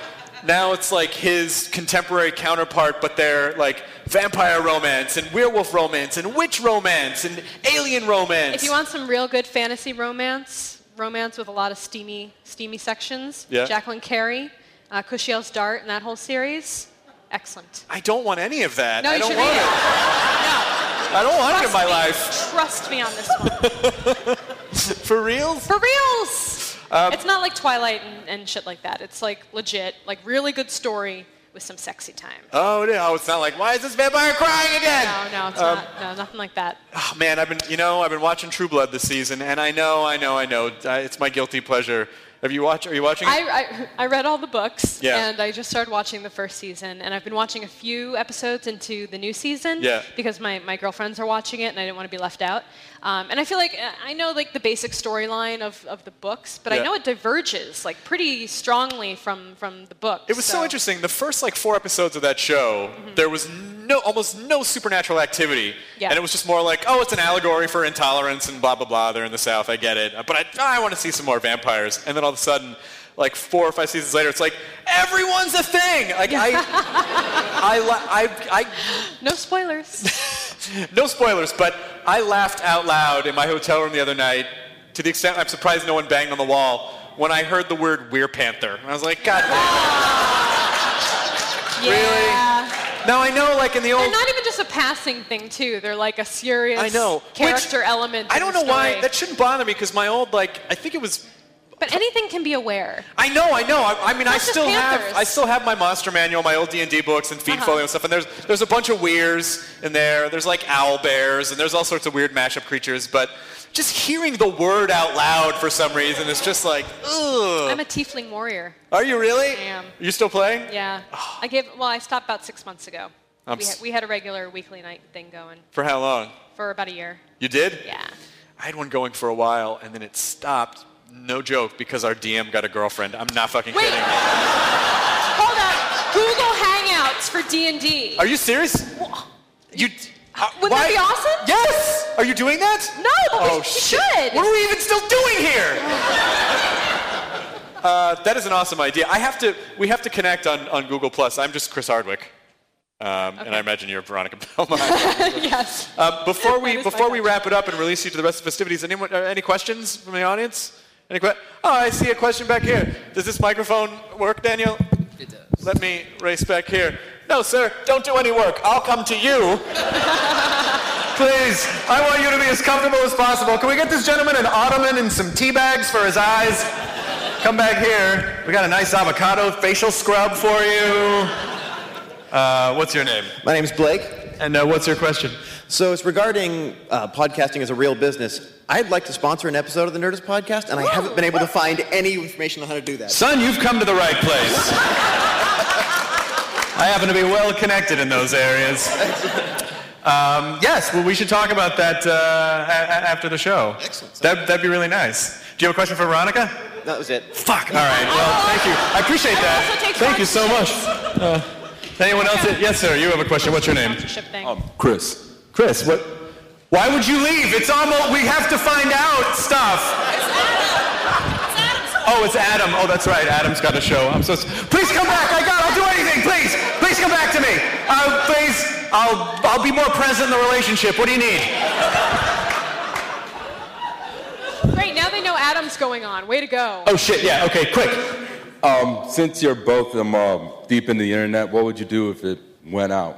now it's like his contemporary counterpart, but they're like vampire romance and werewolf romance and witch romance and alien romance. If you want some real good fantasy romance, romance with a lot of steamy, steamy sections, Yeah. Jacqueline Carey, uh, Kushiel's Dart, and that whole series, excellent. I don't want any of that. No, I you don't want it. it. I don't want it in my me. life. Trust me on this one. For reals? For reals! Um, it's not like Twilight and, and shit like that. It's like legit, like really good story with some sexy time. Oh. Oh, it's not like, why is this vampire crying again? No, no, it's Um, not. No, nothing like that. Oh, man, I've been, you know, I've been watching True Blood this season, and I know, I know, I know, it's my guilty pleasure. Have you watched? Are you watching? it? I, I, I read all the books, Yeah. and I just started watching the first season, and I've been watching a few episodes into the new season Yeah. because my, my girlfriends are watching it, and I didn't want to be left out. Um, and I feel like uh, I know like the basic storyline of, of the books, but Yeah. I know it diverges like pretty strongly from, from the book. It was so. interesting. The first like four episodes of that show, there was no almost no supernatural activity, Mm-hmm. Yeah. and it was just more like, oh, it's an allegory for intolerance and blah blah blah. They're in the South, I get it, but I I want to see some more vampires. And then all of a sudden, like four or five seasons later, it's like everyone's a thing. Like I, I, I, I, No spoilers. no spoilers, but I laughed out loud in my hotel room the other night to the extent I'm surprised no one banged on the wall when I heard the word Weir Panther. And I was like, God damn. Yeah. Now I know, like in the old. They're not even just a passing thing, too. They're like a serious I know. character Which- element. I don't know why. That shouldn't bother me because my old, like, I think it was But anything can be aware. I know, I know. I, I mean, I still have, I still have my monster manual, my old D and D books, and Fiend Uh-huh. folio and stuff. And there's there's a bunch of weirs in there. There's like owl bears, and there's all sorts of weird mashup creatures. But just hearing the word out loud for some reason is just like, ugh. I'm a tiefling warrior. Are you really? I am. Are You still playing? Yeah. I gave. Well, I stopped about six months ago. I'm We had, we had a regular weekly night thing going For how long? for about a year. You did? Yeah. I had one going for a while, and then it stopped. No joke, because our DM got a girlfriend. I'm not fucking Wait. kidding. Hold up. Google Hangouts for D and D. Are you serious? You. Uh, Wouldn't that be awesome? Yes. Are you doing that? No, but we Oh sh- shit! should. What are we even still doing here? uh, that is an awesome idea. I have to. We have to connect on, on Google Plus. I'm just Chris Hardwick, um, and I imagine you're Veronica Belmont. yes. uh, before we That is my before we wrap it up and release you to the rest of the festivities, anyone uh, any questions from the audience? Any que- Oh, I see a question back here. Does this microphone work, Daniel? It does. Let me race back here. No, sir, don't do any work. I'll come to you. Please, I want you to be as comfortable as possible. Can we get this gentleman an ottoman and some tea bags for his eyes? Come back here. We got a nice avocado facial scrub for you. Uh, what's your name? My name's Blake. And uh, what's your question? So it's regarding uh, podcasting as a real business. I'd like to sponsor an episode of the Nerdist podcast, and I haven't been able to find any information on how to do that. Son, you've come to the right place. I happen to be well connected in those areas. Um, yes, well, we should talk about that uh, a- a- after the show. Excellent. That, that'd be really nice. Do you have a question for Veronica? That was it. Fuck. All right. Well, thank you. I appreciate I that. also take Thank you so much. Uh, anyone else? Yes, sir. You have a question. What's your name? Sponsorship thing. Chris. Chris. What? Why would you leave? It's almost. We have to find out stuff. Oh, it's Adam. Oh, that's right. Adam's got a show. I'm so. Please come back. I got. I'll do anything. Please. Please come back to me. Uh, please. I'll. I'll be more present in the relationship. What do you need? Great. Now they know Adam's going on. Way to go. Oh shit. Yeah. Okay. Quick. Um, since you're both um, um, deep in the internet, what would you do if it went out?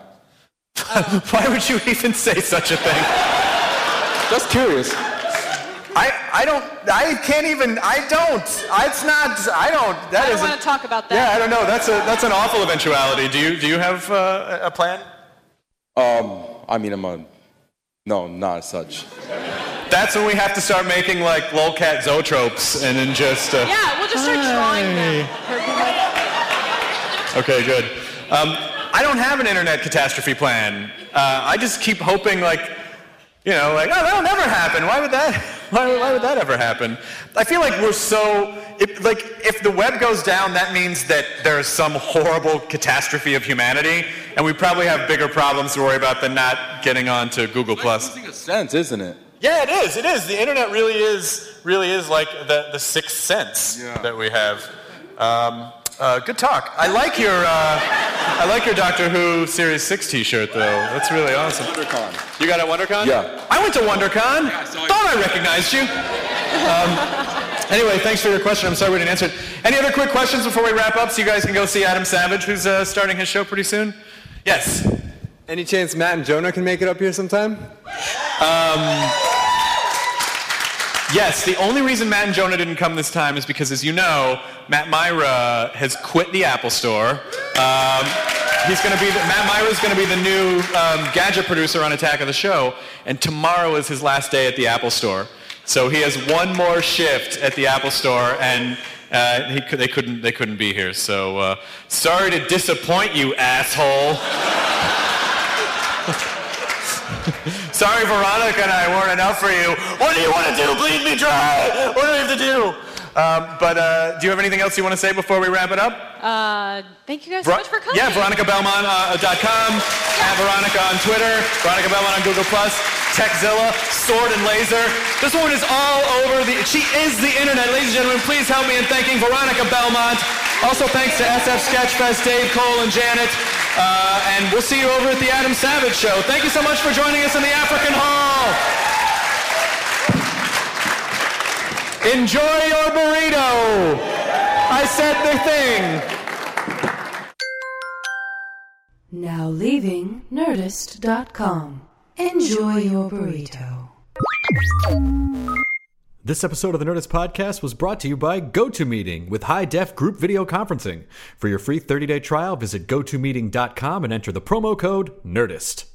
Why would you even say such a thing? Just curious. I. I don't. I can't even. I don't. It's not. I don't. That I don't isn't- want to talk about that. Yeah, I don't know. That's a that's an awful eventuality. Do you do you have uh, a plan? Um, I mean, I'm a no, not as such. That's when we have to start making like lolcat zoetropes and then just. Uh, Yeah, we'll just start drawing them. Okay, good. Um, I don't have an internet catastrophe plan. Uh, I just keep hoping like, you know, like oh that'll never happen. Why would that? Why, why would that ever happen? I feel like we're so if, like if the web goes down, that means that there's some horrible catastrophe of humanity, and we probably have bigger problems to worry about than not getting onto Google Plus. Losing a sense, isn't it? Yeah, it is. It is. The internet really is really is like the, the sixth sense Yeah. that we have. Um, uh, good talk. I like your uh, I like your Doctor Who Series Six T-shirt though. That's really awesome. WonderCon. You got a WonderCon? Yeah. I went to WonderCon. I saw you. Thought I recognized you. Um, anyway, thanks for your question. I'm sorry we didn't answer it. Any other quick questions before we wrap up, so you guys can go see Adam Savage, who's uh, starting his show pretty soon? Yes. Any chance Matt and Jonah can make it up here sometime? Yes, the only reason Matt and Jonah didn't come this time is because, as you know, Matt Mira has quit the Apple Store. Um, he's going to be the, Matt Mira is going to be the new um, gadget producer on Attack of the Show, and tomorrow is his last day at the Apple Store. So he has one more shift at the Apple Store, and uh, he they couldn't they couldn't be here. So uh, sorry to disappoint you, asshole. Sorry, Veronica and I weren't enough for you. What do you want to do? Bleed me dry. What do we have to do? Um, but uh, do you have anything else you want to say before we wrap it up? Uh, thank you guys so much for coming. Yeah, VeronicaBelmont.com, at Veronica on Twitter, Veronica Belmont on Google Plus, Tekzilla, Sword and Laser. This woman is all over the. She is the internet, ladies and gentlemen. Please help me in thanking Veronica Belmont. Also, thanks to SF Sketchfest, Dave Cole and Janet. Uh, and we'll see you over at the Adam Savage Show. Thank you so much for joining us in the African Hall. Enjoy your burrito. I said the thing. Now leaving Nerdist.com. Enjoy your burrito. This episode of the Nerdist Podcast was brought to you by GoToMeeting with high def group video conferencing. For your free 30 day trial, visit gotomeeting.com and enter the promo code NERDIST.